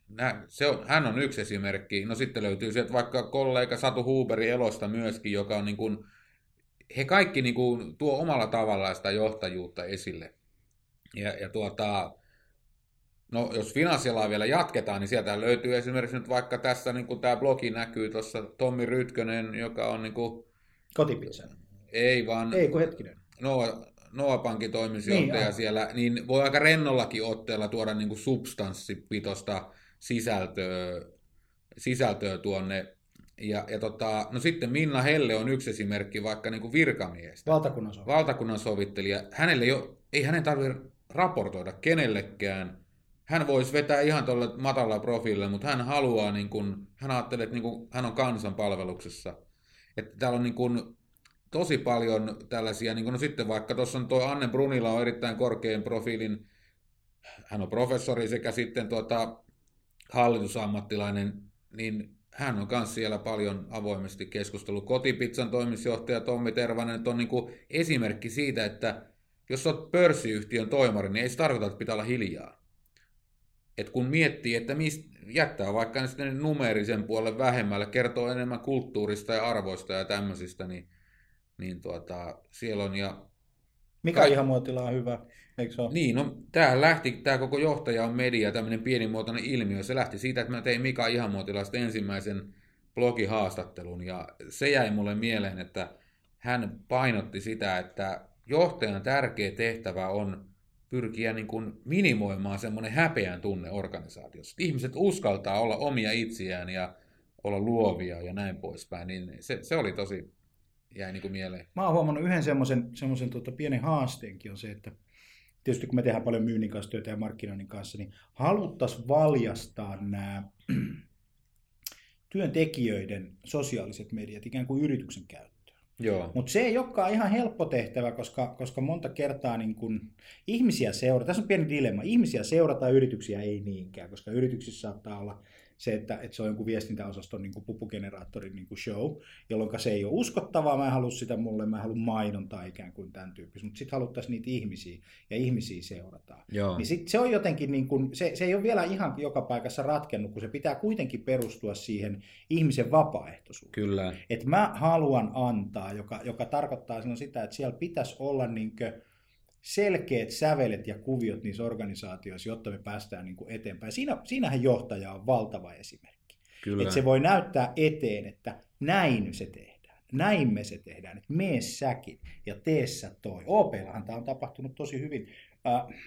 Speaker 2: nä, se on, hän on yksi esimerkki. No sitten löytyy sieltä vaikka kollega Satu Huberi Elosta myöskin, joka on niin kuin, he kaikki niin kuin tuo omalla tavallaan sitä johtajuutta esille. Ja, ja tuota, no jos finanssialaa vielä jatketaan, niin sieltä löytyy esimerkiksi nyt vaikka tässä, niin kuin tämä blogi näkyy tuossa Tommi Rytkönen, joka on niin kuin,
Speaker 1: Kotipizza.
Speaker 2: Ei vaan...
Speaker 1: Ei kun hetkinen.
Speaker 2: Noa, Noa Pankin toimitusjohtaja niin, siellä, niin voi aika rennollakin otteella tuoda niin kuin substanssipitosta sisältöä, sisältöä tuonne. Ja, ja tota, no sitten Minna Helle on yksi esimerkki vaikka niin kuin virkamiestä.
Speaker 1: Valtakunnan sovittelija.
Speaker 2: Valtakunnan sovittelija. Hänelle jo, ei hänen tarvitse raportoida kenellekään. Hän voisi vetää ihan tuolle matalalla profiililla, mutta hän haluaa, niin kuin, hän ajattelee, että niin kuin, hän on kansan palveluksessa. Että täällä on niin kuin, tosi paljon tällaisia, niin kuin, no sitten vaikka tuossa on tuo Anne Brunilla on erittäin korkean profiilin, hän on professori sekä sitten tuota, hallitusammattilainen, niin hän on myös siellä paljon avoimesti keskustellut. Kotipizzan toimitusjohtaja Tommi Tervanen on niin kuin esimerkki siitä, että jos olet pörssiyhtiön toimari, niin ei se tarkoita, että pitää olla hiljaa. Et kun miettii, että mistä, jättää vaikka sitten numerisen puolen vähemmälle, kertoo enemmän kulttuurista ja arvoista ja tämmöisistä, niin, niin tuota, siellä on ja...
Speaker 1: Mikä Ka- ihan muotila on hyvä? Eikö se ole?
Speaker 2: Niin, no tämä lähti, tämä koko johtaja on media, tämmöinen pienimuotoinen ilmiö. Se lähti siitä, että mä tein Mika Ihamuotilasta ensimmäisen blogihaastattelun ja se jäi mulle mieleen, että hän painotti sitä, että johtajan tärkeä tehtävä on pyrkiä niin kuin minimoimaan semmoinen häpeän tunne organisaatiossa. Ihmiset uskaltaa olla omia itseään ja olla luovia ja näin poispäin, niin se, se oli tosi, jäi niin kuin mieleen.
Speaker 1: Mä oon huomannut yhden semmoisen, semmoisen tuota pienen haasteenkin on se, että tietysti kun me tehdään paljon myynnin kanssa työtä ja markkinoinnin kanssa, niin haluttaisiin valjastaa nämä työntekijöiden sosiaaliset mediat ikään kuin yrityksen käyttöön. Mutta se ei olekaan ihan helppo tehtävä, koska, koska monta kertaa niin kun ihmisiä seurataan, tässä on pieni dilemma, ihmisiä seurataan, yrityksiä ei niinkään, koska yrityksissä saattaa olla se, että, että se on jonkun viestintäosaston niin pupugeneraattorin niin show, jolloin se ei ole uskottavaa, mä en halua sitä mulle, mä haluan mainontaa ikään kuin tämän tyyppistä, mutta sitten haluttaisiin niitä ihmisiä, ja ihmisiä seurataan.
Speaker 2: Joo.
Speaker 1: Niin sit se on jotenkin, niin kuin, se, se ei ole vielä ihan joka paikassa ratkennut, kun se pitää kuitenkin perustua siihen ihmisen vapaaehtoisuuteen.
Speaker 2: Kyllä.
Speaker 1: Että mä haluan antaa, joka, joka tarkoittaa sitä, että siellä pitäisi olla niin kuin, selkeät sävelet ja kuviot niissä organisaatioissa, jotta me päästään niin kuin eteenpäin. Siinä, siinähän johtaja on valtava esimerkki.
Speaker 2: Kyllä.
Speaker 1: Että se voi näyttää eteen, että näin se tehdään. Näin me se tehdään. Että mee säkin ja tee sä toi. OP-lahan tämä on tapahtunut tosi hyvin. Äh,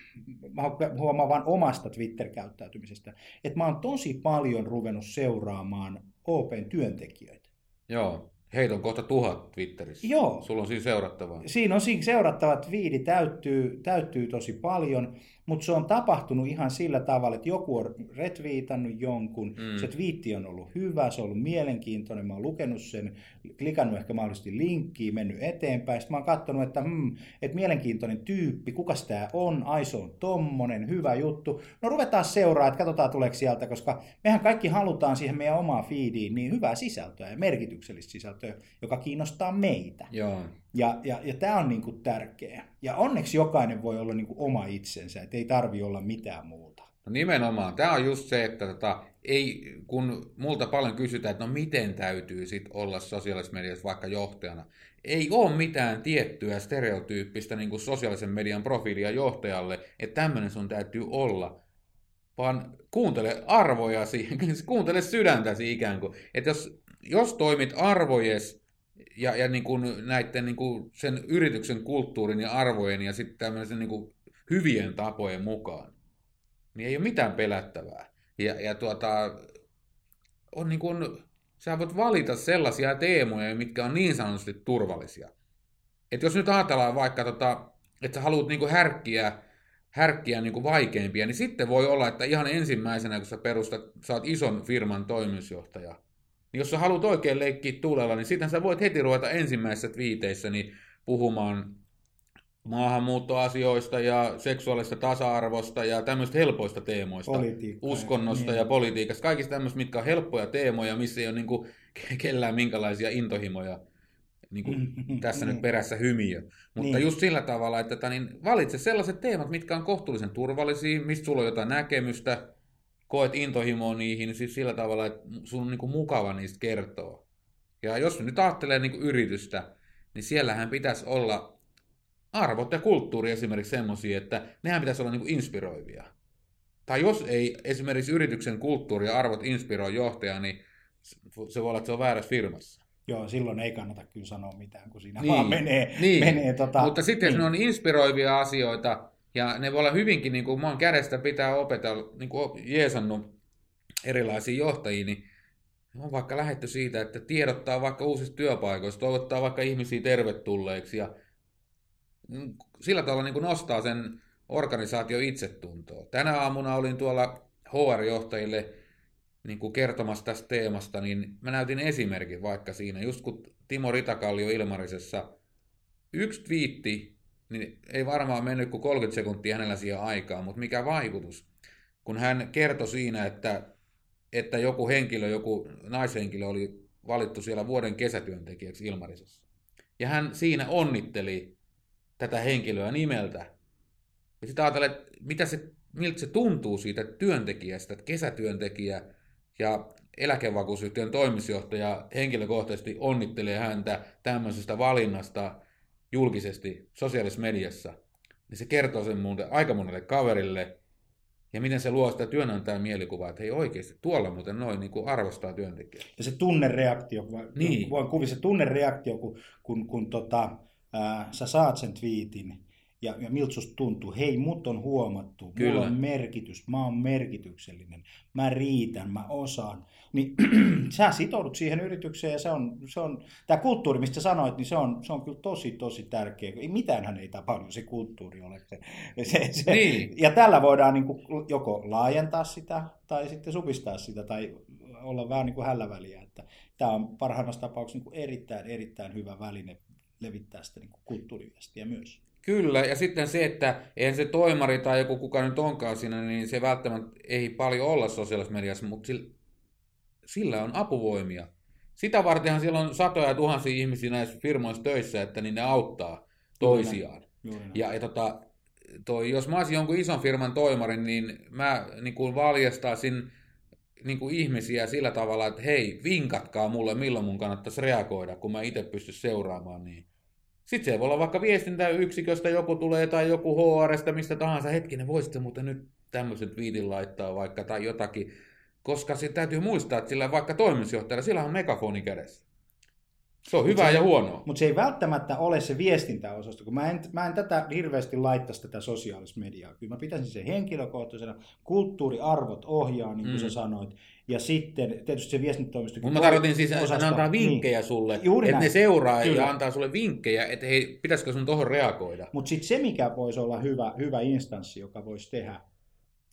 Speaker 1: mä huomaan vain omasta Twitter-käyttäytymisestä, että mä oon tosi paljon ruvennut seuraamaan OPn työntekijöitä.
Speaker 2: Joo. Heitä on kohta tuhat Twitterissä.
Speaker 1: Joo.
Speaker 2: Sulla on siinä seurattavaa.
Speaker 1: Siinä on siinä seurattavat viidi täyttyy, täyttyy tosi paljon, mutta se on tapahtunut ihan sillä tavalla, että joku on retviitannut jonkun, mm. se twiitti on ollut hyvä, se on ollut mielenkiintoinen, mä oon lukenut sen, klikannut ehkä mahdollisesti linkkiin, mennyt eteenpäin, sitten mä oon katsonut, että, hmm, että mielenkiintoinen tyyppi, kukas tää on, ai se on tommonen, hyvä juttu, no ruvetaan seuraa, että katsotaan tuleeko sieltä, koska mehän kaikki halutaan siihen meidän omaa feediin niin hyvää sisältöä ja merkityksellistä sisältöä, joka kiinnostaa meitä.
Speaker 2: Joo.
Speaker 1: Ja, ja, ja tämä on niinku tärkeä. Ja onneksi jokainen voi olla niinku oma itsensä, että ei tarvi olla mitään muuta.
Speaker 2: No nimenomaan. Tämä on just se, että tota, ei, kun multa paljon kysytään, että no miten täytyy sit olla sosiaalisessa mediassa vaikka johtajana. Ei ole mitään tiettyä stereotyyppistä niin kuin sosiaalisen median profiilia johtajalle, että tämmöinen sun täytyy olla. Vaan kuuntele arvojasi, kuuntele sydäntäsi ikään kuin. Että jos, jos toimit arvojes ja, ja niin kuin näiden niin kuin sen yrityksen kulttuurin ja arvojen ja sitten tämmöisen niin kuin hyvien tapojen mukaan, niin ei ole mitään pelättävää. Ja, ja tuota, on niin kuin, sä voit valita sellaisia teemoja, mitkä on niin sanotusti turvallisia. Et jos nyt ajatellaan vaikka, tota, että sä haluat niin kuin härkkiä, härkkiä niin kuin vaikeimpia, niin sitten voi olla, että ihan ensimmäisenä, kun sä perustat, sä oot ison firman toimitusjohtaja, niin jos sä haluat oikein leikkiä tuulella, niin sitten sä voit heti ruveta ensimmäisessä twiiteissä niin puhumaan maahanmuuttoasioista ja seksuaalista tasa-arvosta ja tämmöistä helpoista teemoista.
Speaker 1: Politiikka.
Speaker 2: Uskonnosta
Speaker 1: Niin.
Speaker 2: ja politiikasta. Kaikista tämmöistä, mitkä on helppoja teemoja, missä ei ole niin kuin kellään minkälaisia intohimoja niin kuin tässä nyt perässä hymiö. Mutta
Speaker 1: Niin.
Speaker 2: just sillä tavalla, että tota, niin valitse sellaiset teemat, mitkä on kohtuullisen turvallisia, mistä sulla on jotain näkemystä, koet intohimoa niihin, niin siis sillä tavalla, että sun on niin kuin mukava niistä kertoa. Ja jos nyt ajattelee niin kuin yritystä, niin siellähän pitäisi olla arvot ja kulttuuri esimerkiksi semmoisia, että nehän pitäisi olla niin kuin inspiroivia. Tai jos ei esimerkiksi yrityksen kulttuuri ja arvot inspiroi johtajaa, niin se voi olla, että se on väärässä firmassa.
Speaker 1: Joo, silloin ei kannata kyllä sanoa mitään, kun siinä
Speaker 2: Niin,
Speaker 1: vaan menee,
Speaker 2: niin.
Speaker 1: menee tota,
Speaker 2: Mutta sitten jos
Speaker 1: niin.
Speaker 2: ne on inspiroivia asioita, ja ne voi olla hyvinkin, niin kuin maan kädestä pitää opetella, niin kuin jeesannut erilaisia johtajia, niin on vaikka lähetty siitä, että tiedottaa vaikka uusista työpaikoista, toivottaa vaikka ihmisiä tervetulleeksi ja sillä tavalla niin kuin nostaa sen organisaation itsetuntoa. Tänä aamuna olin tuolla HR-johtajille niin kuin kertomassa tästä teemasta, niin mä näytin esimerkin vaikka siinä, just kun Timo Ritakallio Ilmarisessa yksi twiitti, niin ei varmaan mennyt kuin 30 sekuntia hänellä siihen aikaan, mutta mikä vaikutus, kun hän kertoi siinä, että, että joku henkilö, joku naishenkilö oli valittu siellä vuoden kesätyöntekijäksi Ilmarisessa. Ja hän siinä onnitteli tätä henkilöä nimeltä. Ja sitten ajatellen, että mitä se, miltä se tuntuu siitä työntekijästä, että kesätyöntekijä ja eläkevakuusyhtiön toimitusjohtaja henkilökohtaisesti onnittelee häntä tämmöisestä valinnasta julkisesti sosiaalisessa mediassa, niin se kertoo sen muuten aika monelle kaverille, ja miten se luo sitä työnantajan mielikuvaa, että hei oikeasti, tuolla muuten noin niin kuin arvostaa työntekijää.
Speaker 1: Ja se tunnereaktio,
Speaker 2: Niin.
Speaker 1: voin kuvia se tunnereaktio, kun, kun, kun tota, ää, sä saat sen twiitin ja, ja miltä susta tuntuu, hei mut on huomattu,
Speaker 2: Kyllä.
Speaker 1: mulla on merkitys, mä oon merkityksellinen, mä riitän, mä osaan, niin sä sitoudut siihen yritykseen ja se on, se on tämä kulttuuri, mistä sanoit, niin se on, se on kyllä tosi, tosi tärkeä. Ei mitäänhän ei tapahdu, se kulttuuri ole. Se, se, se,
Speaker 2: Niin.
Speaker 1: Ja tällä voidaan niin kuin joko laajentaa sitä tai sitten supistaa sitä tai olla vähän niin kuin hällä väliä. Että tämä on parhaimmassa tapauksessa niin kuin erittäin, erittäin hyvä väline levittää sitä niin kuin kulttuuriviestiä myös.
Speaker 2: Kyllä, ja sitten se, että eihän se toimari tai joku kuka nyt onkaan siinä, niin se välttämättä ei paljon olla sosiaalisessa mediassa, mutta sillä, sillä on apuvoimia. Sitä vartenhan siellä on satoja ja tuhansia ihmisiä näissä firmoissa töissä, että niin ne auttaa toisiaan.
Speaker 1: Juuri näin.
Speaker 2: Ja, ja tota, toi, jos mä olisin jonkun ison firman toimari, niin mä niin kuin valjastaisin niin kuin ihmisiä sillä tavalla, että hei, vinkatkaa mulle, milloin mun kannattaisi reagoida, kun mä itse pysty seuraamaan niin. Sitten se voi olla vaikka viestintäyksiköstä joku tulee tai joku HRstä, mistä tahansa. Hetkinen, voisitte muuten nyt tämmöisen twiitin laittaa vaikka tai jotakin. Koska se täytyy muistaa, että sillä vaikka toimitusjohtajalla, sillä on megafoni kädessä. Se on hyvää ja huonoa.
Speaker 1: Mutta se ei välttämättä ole se viestintäosasto, kun mä en, mä en tätä hirveästi laittaisi tätä sosiaalista mediaa. Kyllä mä pitäisin sen henkilökohtaisena, kulttuuriarvot ohjaa, niin kuin mm. sä sanoit, ja sitten tietysti se viestintätoimisto...
Speaker 2: Mutta mä tarkoitin siis, että ne antaa vinkkejä niin. sulle, Juuri että näin. ne seuraa Kyllä. ja antaa sulle vinkkejä, että hei, pitäisikö sun tuohon reagoida.
Speaker 1: Mutta sitten se, mikä voisi olla hyvä, hyvä instanssi, joka voisi tehdä,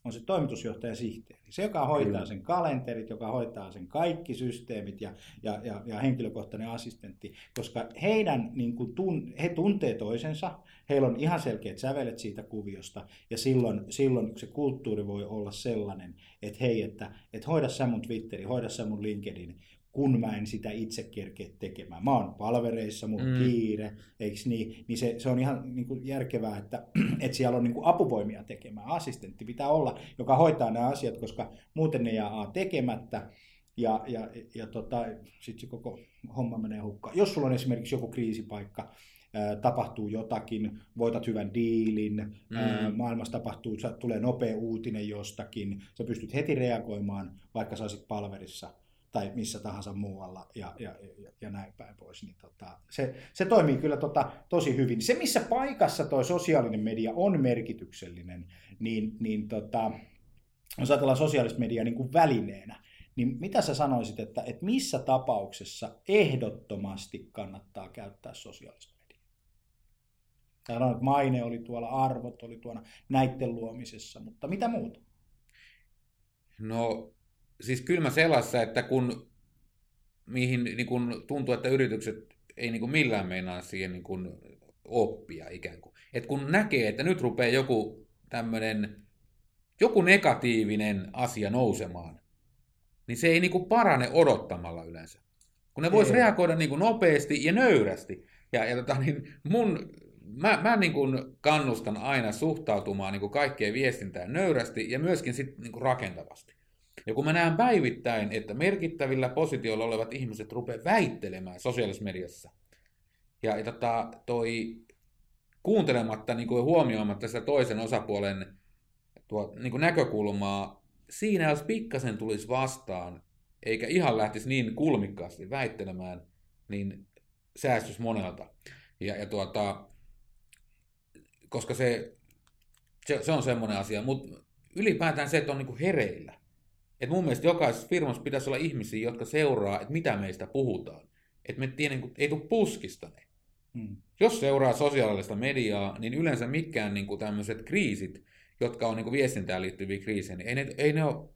Speaker 1: on se toimitusjohtaja sihteeri. Se, joka hoitaa sen kalenterit, joka hoitaa sen kaikki systeemit ja, ja, ja, ja henkilökohtainen assistentti, koska heidän, niin kuin tun, he tuntee toisensa, heillä on ihan selkeät sävelet siitä kuviosta, ja silloin, silloin se kulttuuri voi olla sellainen, että hei, että, että hoida sä mun Twitteri, hoida sä mun LinkedIn, kun mä en sitä itse kerkeä tekemään. Mä oon palvereissa, mulla on mm. kiire, eikö niin? Niin se, se on ihan niin kuin järkevää, että, että siellä on niin kuin apuvoimia tekemään. Assistentti pitää olla, joka hoitaa nämä asiat, koska muuten ne jää tekemättä. Ja, ja, ja tota, sitten se koko homma menee hukkaan. Jos sulla on esimerkiksi joku kriisipaikka, tapahtuu jotakin, voitat hyvän diilin, mm. maailmassa tapahtuu, tulee nopea uutinen jostakin, sä pystyt heti reagoimaan, vaikka sä olisit palverissa tai missä tahansa muualla ja, ja, ja, ja näin päin pois. Niin tota, se, se toimii kyllä tota, tosi hyvin. Se, missä paikassa tuo sosiaalinen media on merkityksellinen, niin, niin tota, jos ajatellaan sosiaalista mediaa niin kuin välineenä, niin mitä sä sanoisit, että, että missä tapauksessa ehdottomasti kannattaa käyttää sosiaalista mediaa? Sanoin, että maine oli tuolla, arvot oli tuolla näiden luomisessa, mutta mitä muuta?
Speaker 2: No siis kylmä selassa, että kun mihin niin kun tuntuu, että yritykset ei niin kuin millään meinaa siihen niin kuin oppia ikään kuin. Et kun näkee, että nyt rupeaa joku tämmöinen, joku negatiivinen asia nousemaan, niin se ei niin kuin parane odottamalla yleensä. Kun ne vois reagoida niin kuin nopeasti ja nöyrästi. Ja, ja tota, niin mun, mä, mä niin kuin kannustan aina suhtautumaan niin kuin kaikkeen viestintään nöyrästi ja myöskin sit niin kuin rakentavasti. Ja kun mä näen päivittäin, että merkittävillä positioilla olevat ihmiset rupeaa väittelemään sosiaalisessa mediassa, ja, ja tota, toi kuuntelematta niin kuin huomioimatta sitä toisen osapuolen tuo, niin kuin näkökulmaa, siinä jos pikkasen tulisi vastaan, eikä ihan lähtisi niin kulmikkaasti väittelemään, niin säästys monelta. Ja, ja tuota, koska se, se, se on semmoinen asia, mutta ylipäätään se, että on niin kuin hereillä. Et mun mielestä jokaisessa firmassa pitäisi olla ihmisiä, jotka seuraa, että mitä meistä puhutaan. Että me tiedä, niin kuin, ei tule puskista ne. Hmm. Jos seuraa sosiaalista mediaa, niin yleensä mikään niin tämmöiset kriisit, jotka on niin kuin viestintään liittyviä kriisejä, niin ei ne, ei ne, ole,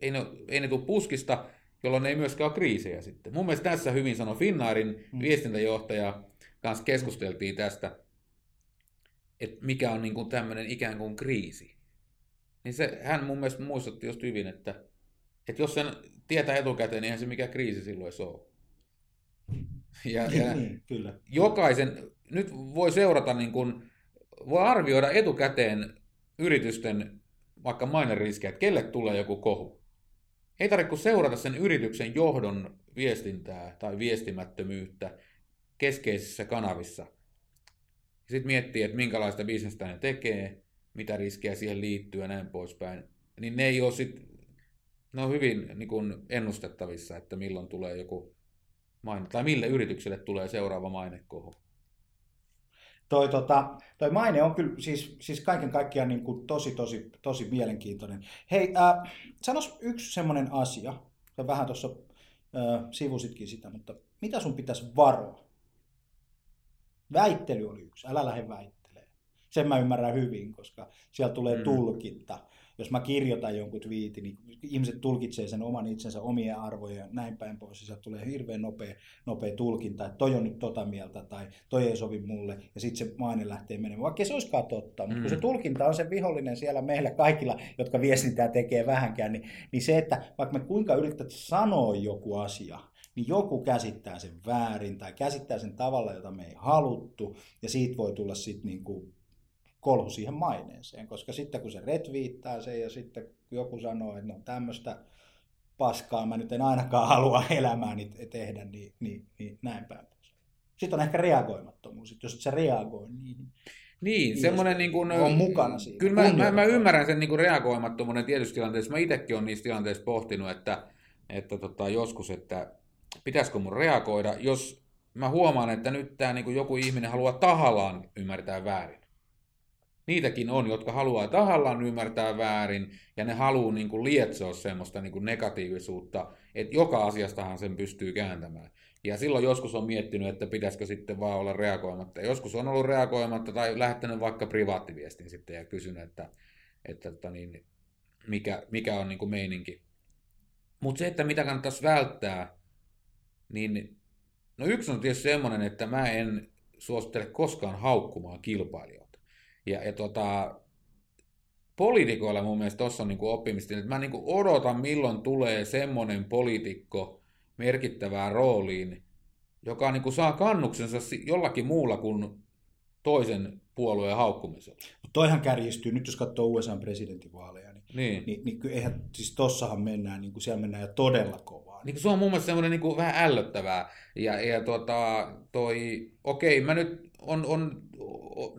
Speaker 2: ei ne, ei ne tule puskista, jolloin ei myöskään ole kriisejä sitten. Mun mielestä tässä hyvin sanoi Finnaarin hmm. viestintäjohtaja, kanssa keskusteltiin tästä, että mikä on niin kuin tämmöinen ikään kuin kriisi. Niin se, hän mun mielestä muistutti just hyvin, että että jos sen tietää etukäteen, niin eihän se mikä kriisi silloin se ole. Ja, ja niin, kyllä. jokaisen, nyt voi seurata, niin kuin, voi arvioida etukäteen yritysten vaikka maineriskejä, että kelle tulee joku kohu. Ei tarvitse kuin seurata sen yrityksen johdon viestintää tai viestimättömyyttä keskeisissä kanavissa. Sitten miettii, että minkälaista bisnestä ne tekee, mitä riskejä siihen liittyy ja näin poispäin. Niin ne ei ole sit ne on hyvin niin kuin ennustettavissa, että milloin tulee joku maine, tai mille yritykselle tulee seuraava mainekohu.
Speaker 1: Toi, tota, toi maine on kyllä siis, siis kaiken kaikkiaan niin kuin tosi, tosi, tosi mielenkiintoinen. Hei, äh, sanos yksi semmoinen asia, sä vähän tuossa äh, sivusitkin sitä, mutta mitä sun pitäisi varoa? Väittely oli yksi, älä lähde väittelemään. Sen mä ymmärrän hyvin, koska siellä tulee mm. tulkinta jos mä kirjoitan jonkun twiitin, niin ihmiset tulkitsee sen oman itsensä omia arvoja ja näin päin pois. Ja sieltä tulee hirveän nopea, nopea tulkinta, että toi on nyt tota mieltä tai toi ei sovi mulle. Ja sitten se maine lähtee menemään, vaikka se olisikaan totta. Mutta mm. kun se mm. tulkinta on se vihollinen siellä meillä kaikilla, jotka viestintää tekee vähänkään, niin, niin se, että vaikka me kuinka yritetään sanoa joku asia, niin joku käsittää sen väärin tai käsittää sen tavalla, jota me ei haluttu, ja siitä voi tulla sitten niin kuin kolhu siihen maineeseen, koska sitten kun se retviittaa sen ja sitten kun joku sanoo, että no tämmöistä paskaa mä nyt en ainakaan halua elämääni tehdä, niin, niin, niin näin päin pois. Sitten on ehkä reagoimattomuus, että jos et sä reagoi niihin.
Speaker 2: Niin, semmoinen niin kuin,
Speaker 1: on mukana siinä.
Speaker 2: Kyllä mä, mä, mä ymmärrän sen niin kuin reagoimattomuuden tietysti tilanteessa. Mä itsekin olen niissä tilanteissa pohtinut, että, että tota, joskus, että pitäisikö mun reagoida, jos mä huomaan, että nyt tämä niin joku ihminen haluaa tahallaan ymmärtää väärin. Niitäkin on, jotka haluaa tahallaan ymmärtää väärin, ja ne haluaa niin kuin lietsoa semmoista niin kuin negatiivisuutta, että joka asiastahan sen pystyy kääntämään. Ja silloin joskus on miettinyt, että pitäisikö sitten vaan olla reagoimatta. Joskus on ollut reagoimatta tai lähettänyt vaikka privaattiviestin sitten ja kysynyt, että, että että niin, mikä, mikä on niin kuin meininki. Mutta se, että mitä kannattaisi välttää, niin no yksi on tietysti semmoinen, että mä en suosittele koskaan haukkumaan kilpailijoita. Ja, ja tota, poliitikoilla mun mielestä tuossa on niin oppimista, että mä niin odotan milloin tulee semmoinen poliitikko merkittävään rooliin, joka niin saa kannuksensa jollakin muulla kuin toisen puolueen haukkumisella.
Speaker 1: Mutta toihan kärjistyy, nyt jos katsoo USA presidentinvaaleja, niin,
Speaker 2: niin.
Speaker 1: niin, niin eihän, siis tossahan mennään, niin kuin siellä mennään jo todella kovaa.
Speaker 2: Niin se on mun mielestä semmoinen niin vähän ällöttävää. Ja, ja tuota, toi, okei, mä nyt on, on,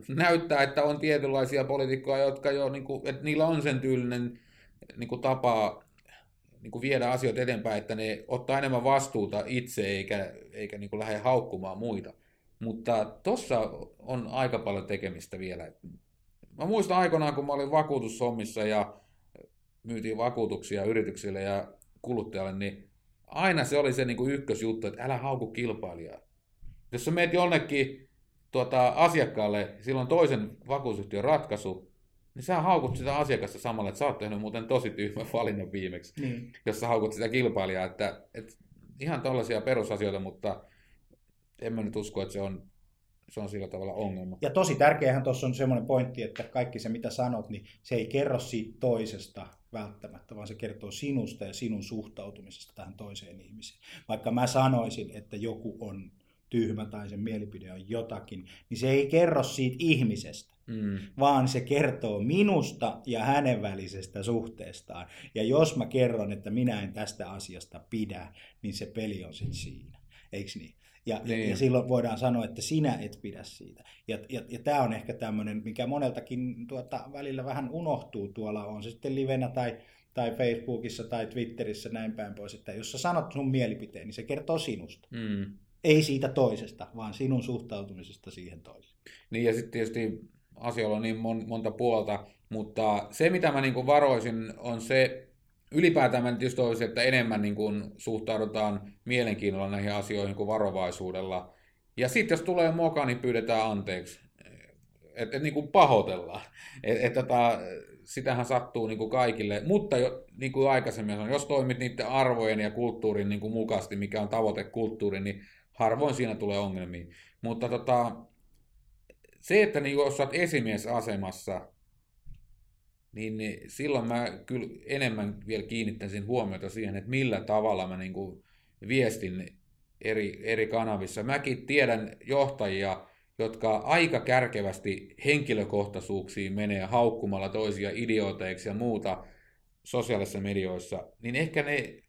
Speaker 2: näyttää, että on tietynlaisia poliitikkoja, jotka jo, niin kuin, että niillä on sen tyylinen niin kuin tapa niin kuin viedä asioita eteenpäin, että ne ottaa enemmän vastuuta itse eikä, eikä niin kuin lähde haukkumaan muita. Mutta tuossa on aika paljon tekemistä vielä. Mä muistan aikoinaan, kun mä olin vakuutussommissa ja myytiin vakuutuksia yrityksille ja kuluttajalle, niin aina se oli se niin kuin ykkösjuttu, että älä hauku kilpailijaa. Jos sä meet jonnekin tuota, asiakkaalle, silloin toisen vakuutusyhtiön ratkaisu, niin sä haukut sitä asiakasta samalla, että sä oot tehnyt muuten tosi tyhmä valinnan viimeksi,
Speaker 1: Niin.
Speaker 2: jos sä haukut sitä kilpailijaa. Että, että ihan tällaisia perusasioita, mutta en mä nyt usko, että se on, se on sillä tavalla ongelma.
Speaker 1: Ja tosi tärkeähän tuossa on semmoinen pointti, että kaikki se mitä sanot, niin se ei kerro siitä toisesta välttämättä, vaan se kertoo sinusta ja sinun suhtautumisesta tähän toiseen ihmiseen. Vaikka mä sanoisin, että joku on tyhmä tai sen mielipide on jotakin, niin se ei kerro siitä ihmisestä,
Speaker 2: Mm.
Speaker 1: vaan se kertoo minusta ja hänen välisestä suhteestaan. Ja jos mä kerron, että minä en tästä asiasta pidä, niin se peli on sitten siinä. Eikö niin? Ja,
Speaker 2: Niin.
Speaker 1: ja, ja silloin voidaan sanoa, että sinä et pidä siitä. Ja, ja, ja tämä on ehkä tämmöinen, mikä moneltakin tuota, välillä vähän unohtuu tuolla, on se sitten livenä tai, tai Facebookissa tai Twitterissä näin päin pois, että jos sä sanot sun mielipiteen, niin se kertoo sinusta.
Speaker 2: Mm.
Speaker 1: Ei siitä toisesta, vaan sinun suhtautumisesta siihen toiseen.
Speaker 2: Niin ja sitten tietysti asioilla on niin mon, monta puolta, mutta se mitä mä niin varoisin on se, ylipäätään mä tietysti toivoisin, että enemmän niin kuin suhtaudutaan mielenkiinnolla näihin asioihin kuin varovaisuudella. Ja sitten jos tulee moka, niin pyydetään anteeksi. Että et, niin kuin pahoitellaan. Et, et, tota, sitähän sattuu niin kuin kaikille. Mutta jo, niin kuin aikaisemmin sanoin, jos toimit niiden arvojen ja kulttuurin niin kuin mukaisesti, mikä on tavoitekulttuuri, niin harvoin siinä tulee ongelmia. Mutta tota, se, että niin jos olet esimiesasemassa, niin, niin silloin mä kyllä enemmän vielä kiinnittäisin huomiota siihen, että millä tavalla mä niin kuin viestin eri, eri kanavissa. Mäkin tiedän johtajia, jotka aika kärkevästi henkilökohtaisuuksiin menee haukkumalla toisia idiooteiksi ja muuta sosiaalisissa medioissa, niin ehkä ne,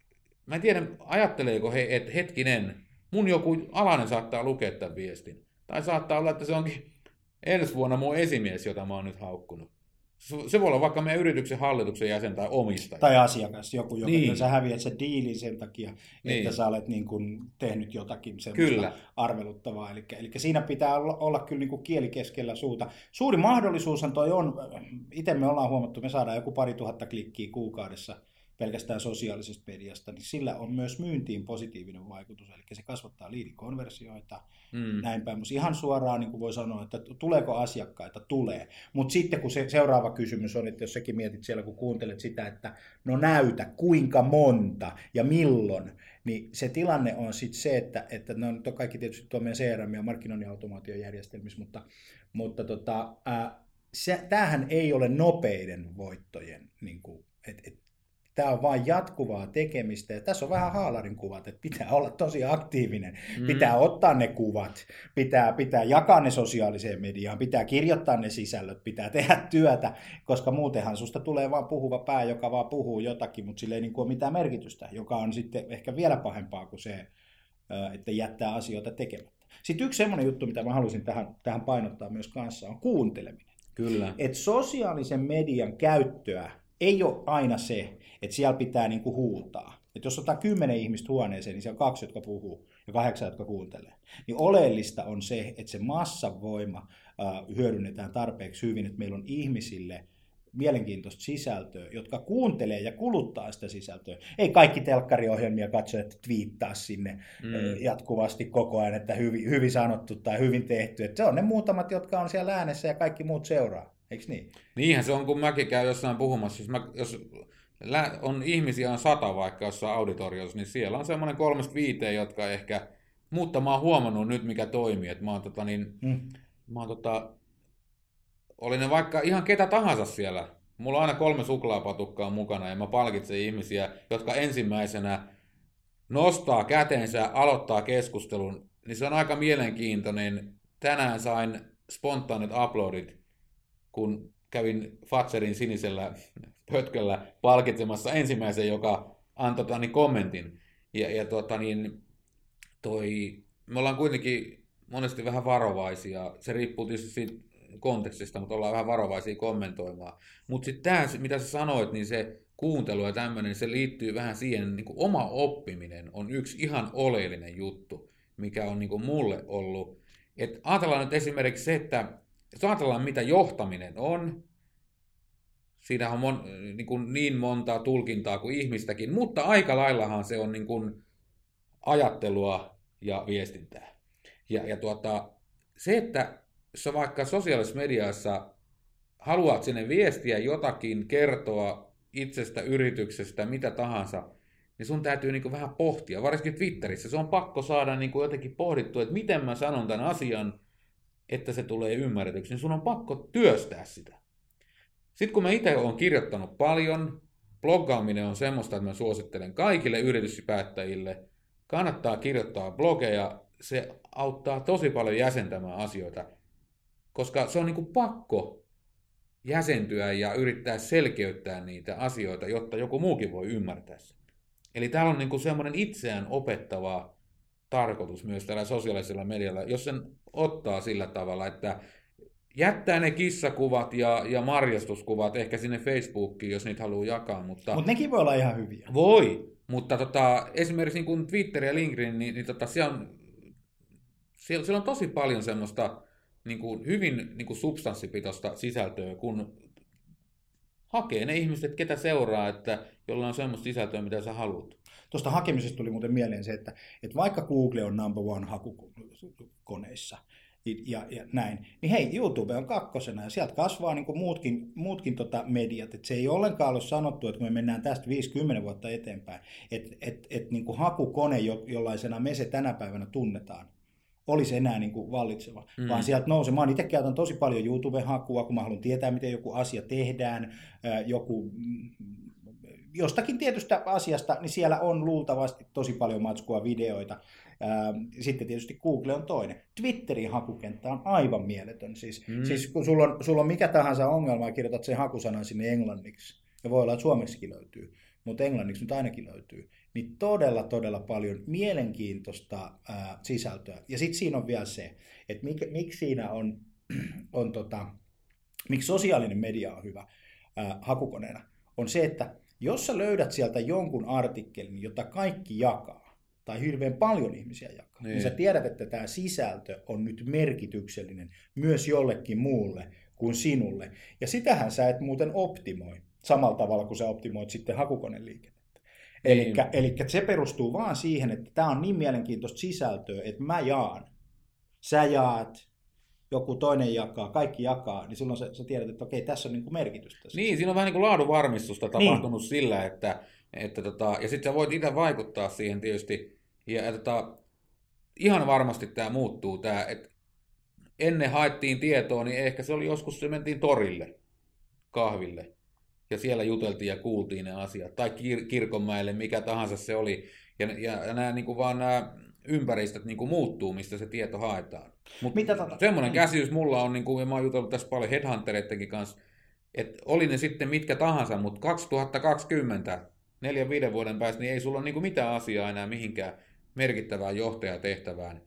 Speaker 2: mä en tiedä, ajatteleeko he, että hetkinen, mun joku alainen saattaa lukea tämän viestin. Tai saattaa olla, että se onkin ensi vuonna mun esimies, jota mä oon nyt haukkunut. Se voi olla vaikka meidän yrityksen hallituksen jäsen tai omistaja.
Speaker 1: Tai asiakas, joku, joka
Speaker 2: Niin.
Speaker 1: sä häviät sen diilin sen takia. Niin. että sä olet niin kuin tehnyt jotakin semmoista
Speaker 2: Kyllä.
Speaker 1: arveluttavaa. Eli, eli siinä pitää olla, olla kyllä niin kuin kieli keskellä suuta. Suuri mahdollisuushan toi on, itse me ollaan huomattu, me saadaan joku pari tuhatta klikkiä kuukaudessa pelkästään sosiaalisesta mediasta, niin sillä on myös myyntiin positiivinen vaikutus, eli se kasvattaa liidikonversioita,
Speaker 2: Mm.
Speaker 1: näin päin. Mutta ihan suoraan niin kuin voi sanoa, että tuleeko asiakkaita? Tulee. Mutta sitten kun se seuraava kysymys on, että jos säkin mietit siellä, kun kuuntelet sitä, että no näytä, kuinka monta ja milloin, niin se tilanne on sitten se, että, että ne on, nyt on kaikki tietysti tuo meidän CRM ja markkinoinnin automaatiojärjestelmissä, mutta, mutta tota, ää, se, tämähän ei ole nopeiden voittojen, niin kuin, et, et, Tämä on vain jatkuvaa tekemistä ja tässä on vähän haalarin kuvat, että pitää olla tosi aktiivinen, mm. pitää ottaa ne kuvat, pitää, pitää jakaa ne sosiaaliseen mediaan, pitää kirjoittaa ne sisällöt, pitää tehdä työtä, koska muutenhan susta tulee vaan puhuva pää, joka vaan puhuu jotakin, mutta sillä ei niin kuin ole mitään merkitystä, joka on sitten ehkä vielä pahempaa kuin se, että jättää asioita tekemättä. Sitten yksi semmoinen juttu, mitä mä haluaisin tähän, tähän painottaa myös kanssa, on kuunteleminen.
Speaker 2: Kyllä.
Speaker 1: Et sosiaalisen median käyttöä ei ole aina se, että siellä pitää niinku huutaa. Et jos otetaan kymmenen ihmistä huoneeseen, niin siellä on kaksi, jotka puhuu, ja kahdeksan, jotka kuuntelee. Niin oleellista on se, että se massavoima hyödynnetään tarpeeksi hyvin, että meillä on ihmisille mielenkiintoista sisältöä, jotka kuuntelee ja kuluttaa sitä sisältöä. Ei kaikki telkkariohjelmia katso, että twiittaa sinne mm. jatkuvasti koko ajan, että hyvin, hyvin sanottu tai hyvin tehty. Että se on ne muutamat, jotka on siellä äänessä ja kaikki muut seuraa. Eikö niin?
Speaker 2: Niinhän se on, kun mäkin käyn jossain puhumassa. Jos, mä, jos on ihmisiä on sata vaikka jossain auditoriossa, niin siellä on semmoinen kolmesta viiteen, jotka ehkä, mutta mä oon huomannut nyt, mikä toimii. Että mä oon, tota, niin, mm. mä oon tota, oli ne vaikka ihan ketä tahansa siellä. Mulla on aina kolme suklaapatukkaa mukana ja mä palkitsen ihmisiä, jotka ensimmäisenä nostaa kätensä, aloittaa keskustelun. Niin se on aika mielenkiintoinen. Tänään sain spontaanit uploadit, kun kävin Fatserin sinisellä pötköllä palkitsemassa ensimmäisen, joka antoi niin kommentin. Ja, ja tota, niin, toi, me ollaan kuitenkin monesti vähän varovaisia. Se riippuu tietysti siitä kontekstista, mutta ollaan vähän varovaisia kommentoimaan. Mutta sitten tämä, mitä sä sanoit, niin se kuuntelu ja tämmöinen, se liittyy vähän siihen, niin kuin oma oppiminen on yksi ihan oleellinen juttu, mikä on niin kuin mulle ollut. Et ajatellaan nyt esimerkiksi se, että jos ajatellaan mitä johtaminen on, siinä on mon, niin, kuin niin montaa tulkintaa kuin ihmistäkin, mutta aika laillahan se on niin kuin ajattelua ja viestintää. Ja, ja tuota, se, että sä vaikka sosiaalisessa mediassa haluat sinne viestiä jotakin, kertoa itsestä, yrityksestä, mitä tahansa, niin sun täytyy niin vähän pohtia, varsinkin Twitterissä. Se on pakko saada niin jotenkin pohdittua, että miten mä sanon tämän asian, että se tulee ymmärretyksi, niin sun on pakko työstää sitä. Sitten kun mä itse olen kirjoittanut paljon, bloggaaminen on semmoista, että mä suosittelen kaikille yrityspäättäjille, kannattaa kirjoittaa blogeja, se auttaa tosi paljon jäsentämään asioita koska se on niin kuin pakko jäsentyä ja yrittää selkeyttää niitä asioita, jotta joku muukin voi ymmärtää sen. Eli täällä on niin kuin semmoinen itseään opettava tarkoitus myös tällä sosiaalisella medialla, jos sen ottaa sillä tavalla, että jättää ne kissakuvat ja, ja marjastuskuvat ehkä sinne Facebookiin, jos niitä haluaa jakaa. Mutta
Speaker 1: Mut nekin voi olla ihan hyviä.
Speaker 2: Voi, mutta tota, esimerkiksi niin kuin Twitter ja LinkedIn, niin, niin tota, siellä, on, siellä, siellä on tosi paljon semmoista niin kuin hyvin niin kuin substanssipitoista sisältöä, kun hakee ne ihmiset, ketä seuraa, että jolla on semmoista sisältöä, mitä sä haluat.
Speaker 1: Tuosta hakemisesta tuli muuten mieleen se, että, että vaikka Google on number one hakukoneissa, ja, ja näin. Niin hei, YouTube on kakkosena ja sieltä kasvaa niin kuin muutkin, muutkin tota mediat. Et se ei ollenkaan ole sanottu, että me mennään tästä 50 vuotta eteenpäin, että et, et, niin kuin hakukone, jo, jollaisena me se tänä päivänä tunnetaan, olisi enää niin kuin vallitseva, mm. vaan sieltä nousee. Mä itse käytän tosi paljon YouTube-hakua, kun mä haluan tietää, miten joku asia tehdään, joku mm, jostakin tietystä asiasta, niin siellä on luultavasti tosi paljon matskua, videoita. Sitten tietysti Google on toinen. Twitterin hakukenttä on aivan mieletön. Siis, mm. siis kun sulla on, sulla on mikä tahansa ongelma ja kirjoitat sen hakusanan sinne englanniksi, ja voi olla, että suomeksikin löytyy, mutta englanniksi nyt ainakin löytyy, niin todella, todella paljon mielenkiintoista ää, sisältöä. Ja sitten siinä on vielä se, että mik, miksi siinä on, on tota, miksi sosiaalinen media on hyvä ää, hakukoneena, on se, että jos sä löydät sieltä jonkun artikkelin, jota kaikki jakaa, tai hirveän paljon ihmisiä jakaa, niin, niin sä tiedät, että tämä sisältö on nyt merkityksellinen myös jollekin muulle kuin sinulle. Ja sitähän sä et muuten optimoi samalla tavalla kuin sä optimoit sitten hakukoneliikennettä. Eli niin. se perustuu vaan siihen, että tämä on niin mielenkiintoista sisältöä, että mä jaan, sä jaat, joku toinen jakaa, kaikki jakaa, niin silloin sä, sä tiedät, että okei, tässä on niin kuin merkitystä.
Speaker 2: Niin, siinä on vähän niin kuin laadunvarmistusta tapahtunut niin. sillä, että, että tota, ja sitten sä voit itse vaikuttaa siihen tietysti, ja, ja tota, ihan varmasti tämä muuttuu, tämä, että ennen haettiin tietoa, niin ehkä se oli joskus, se mentiin torille kahville ja siellä juteltiin ja kuultiin ne asiat, tai kir- kirkonmäelle, mikä tahansa se oli. Ja, ja nämä niin kuin vaan nämä ympäristöt niin kuin muuttuu, mistä se tieto haetaan. Mutta Mitä tota? semmoinen käsitys mulla on, niin kuin, ja mä oon jutellut tässä paljon headhuntereidenkin kanssa, että oli ne sitten mitkä tahansa, mutta 2020, neljän viiden vuoden päästä, niin ei sulla ole niin kuin mitään asiaa enää mihinkään merkittävään johtajatehtävään,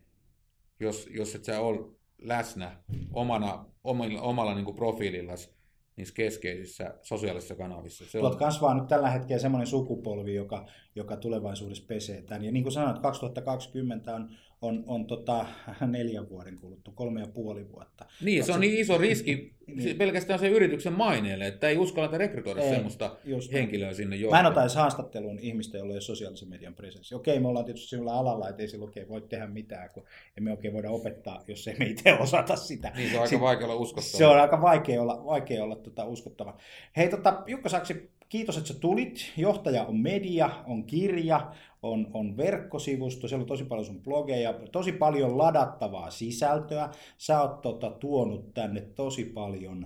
Speaker 2: jos, jos et sä ole läsnä omana, omalla, omalla niin kuin profiilillasi niissä keskeisissä sosiaalisissa kanavissa. Se
Speaker 1: Tuolta kasvaa nyt tällä hetkellä semmoinen sukupolvi, joka, joka tulevaisuudessa pesee tämän. Ja niin kuin sanoit, 2020 on, on, on tota, neljän vuoden kuluttua, kolme ja puoli vuotta.
Speaker 2: Niin, se on niin iso riski niin. pelkästään se yrityksen maineelle, että ei uskalleta rekrytoida ei, semmoista just henkilöä sinne
Speaker 1: johtamaan. Mä en ota edes haastatteluun ihmistä, jolla ei ole sosiaalisen median presenssi. Okei, me ollaan tietysti sillä alalla, että ei sillä oikein voi tehdä mitään, kun emme oikein voida opettaa, jos ei me itse osata sitä.
Speaker 2: Niin, se on aika vaikea olla uskottava.
Speaker 1: Se on aika vaikea olla, vaikea olla tota, uskottava. Hei, tota, Jukka Saksi, kiitos, että sä tulit. Johtaja on media, on kirja, on, on verkkosivusto, siellä on tosi paljon sun blogeja, tosi paljon ladattavaa sisältöä. Sä oot tota, tuonut tänne tosi paljon,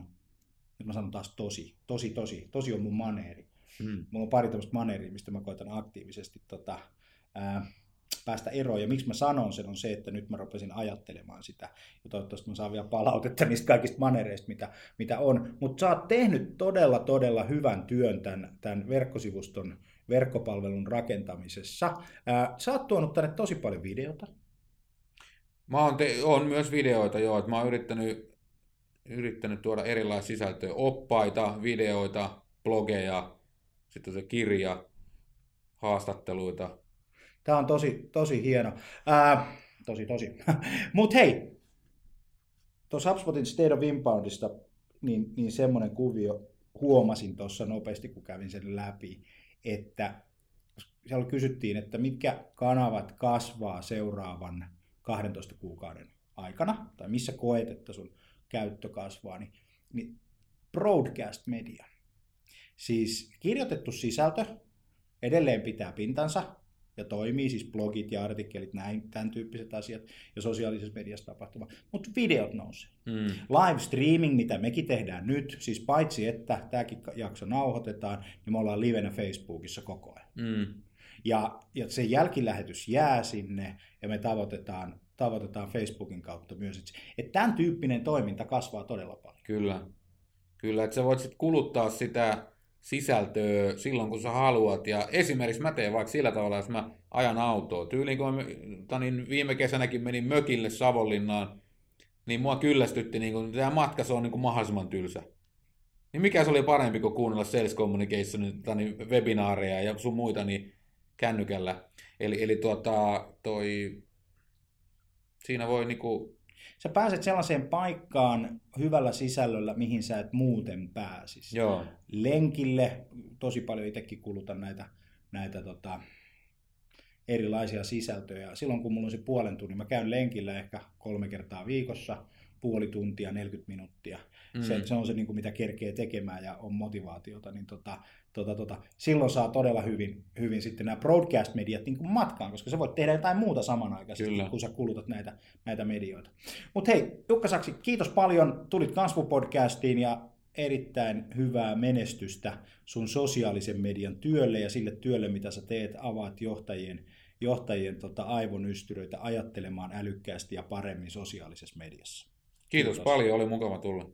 Speaker 1: nyt mä sanon taas tosi, tosi, tosi, tosi on mun maneeri. Hmm. Mulla on pari tämmöistä maneeria, mistä mä koitan aktiivisesti tota, ää, päästä eroon. Ja miksi mä sanon sen on se, että nyt mä rupesin ajattelemaan sitä. Ja toivottavasti mä saan vielä palautetta niistä kaikista manereista, mitä, mitä on. Mutta sä oot tehnyt todella, todella hyvän työn tämän, tämän verkkosivuston verkkopalvelun rakentamisessa. Sä oot tuonut tänne tosi paljon videota.
Speaker 2: Mä oon, te- on myös videoita, joo. Että mä oon yrittänyt, yrittänyt tuoda erilaisia sisältöjä, oppaita, videoita, blogeja, sitten se kirja, haastatteluita.
Speaker 1: Tämä on tosi, tosi hieno. Ää, tosi, tosi. Mutta hei, tuossa HubSpotin State of Inboundista, niin, niin semmoinen kuvio huomasin tuossa nopeasti, kun kävin sen läpi, että siellä kysyttiin, että mitkä kanavat kasvaa seuraavan 12 kuukauden aikana, tai missä koet, että sun käyttö kasvaa, niin, niin broadcast media. Siis kirjoitettu sisältö edelleen pitää pintansa, toimii, siis blogit ja artikkelit, näin, tämän tyyppiset asiat ja sosiaalisessa mediassa tapahtuva. Mutta videot nousee. Mm. Live streaming, mitä mekin tehdään nyt, siis paitsi että tämäkin jakso nauhoitetaan, niin me ollaan livenä Facebookissa koko ajan. Mm. Ja, ja se jälkilähetys jää sinne ja me tavoitetaan, tavoitetaan Facebookin kautta myös. Että et tämän tyyppinen toiminta kasvaa todella paljon.
Speaker 2: Kyllä. Kyllä, että sä voit sitten kuluttaa sitä sisältöä silloin, kun sä haluat. Ja esimerkiksi mä teen vaikka sillä tavalla, jos mä ajan autoa. Tyyliin kun niin viime kesänäkin menin mökille Savonlinnaan, niin mua kyllästytti, niin kun tämä matka se on niin kuin mahdollisimman tylsä. Niin mikä se oli parempi kuin kuunnella Sales Communication niin webinaareja ja sun muita niin kännykällä. Eli, eli tuota, toi, siinä voi niinku
Speaker 1: sä pääset sellaiseen paikkaan hyvällä sisällöllä, mihin sä et muuten pääsisi.
Speaker 2: Joo.
Speaker 1: Lenkille, tosi paljon itsekin kulutan näitä, näitä tota, erilaisia sisältöjä. Silloin kun mulla on se puolen tunnin, mä käyn lenkillä ehkä kolme kertaa viikossa, puoli tuntia, 40 minuuttia. Mm. Se, se on se, niin kuin, mitä kerkee tekemään ja on motivaatiota, niin tota, tota, tota, silloin saa todella hyvin, hyvin sitten nämä broadcast-mediat niin kuin matkaan, koska sä voit tehdä jotain muuta samanaikaisesti, Kyllä. kun sä kulutat näitä, näitä medioita. Mutta hei, Jukka Saksi, kiitos paljon, tulit Kasvupodcastiin ja erittäin hyvää menestystä sun sosiaalisen median työlle ja sille työlle, mitä sä teet, avaat johtajien, johtajien tota, aivonystyröitä ajattelemaan älykkäästi ja paremmin sosiaalisessa mediassa.
Speaker 2: Kiitos, Kiitos paljon, oli mukava tulla.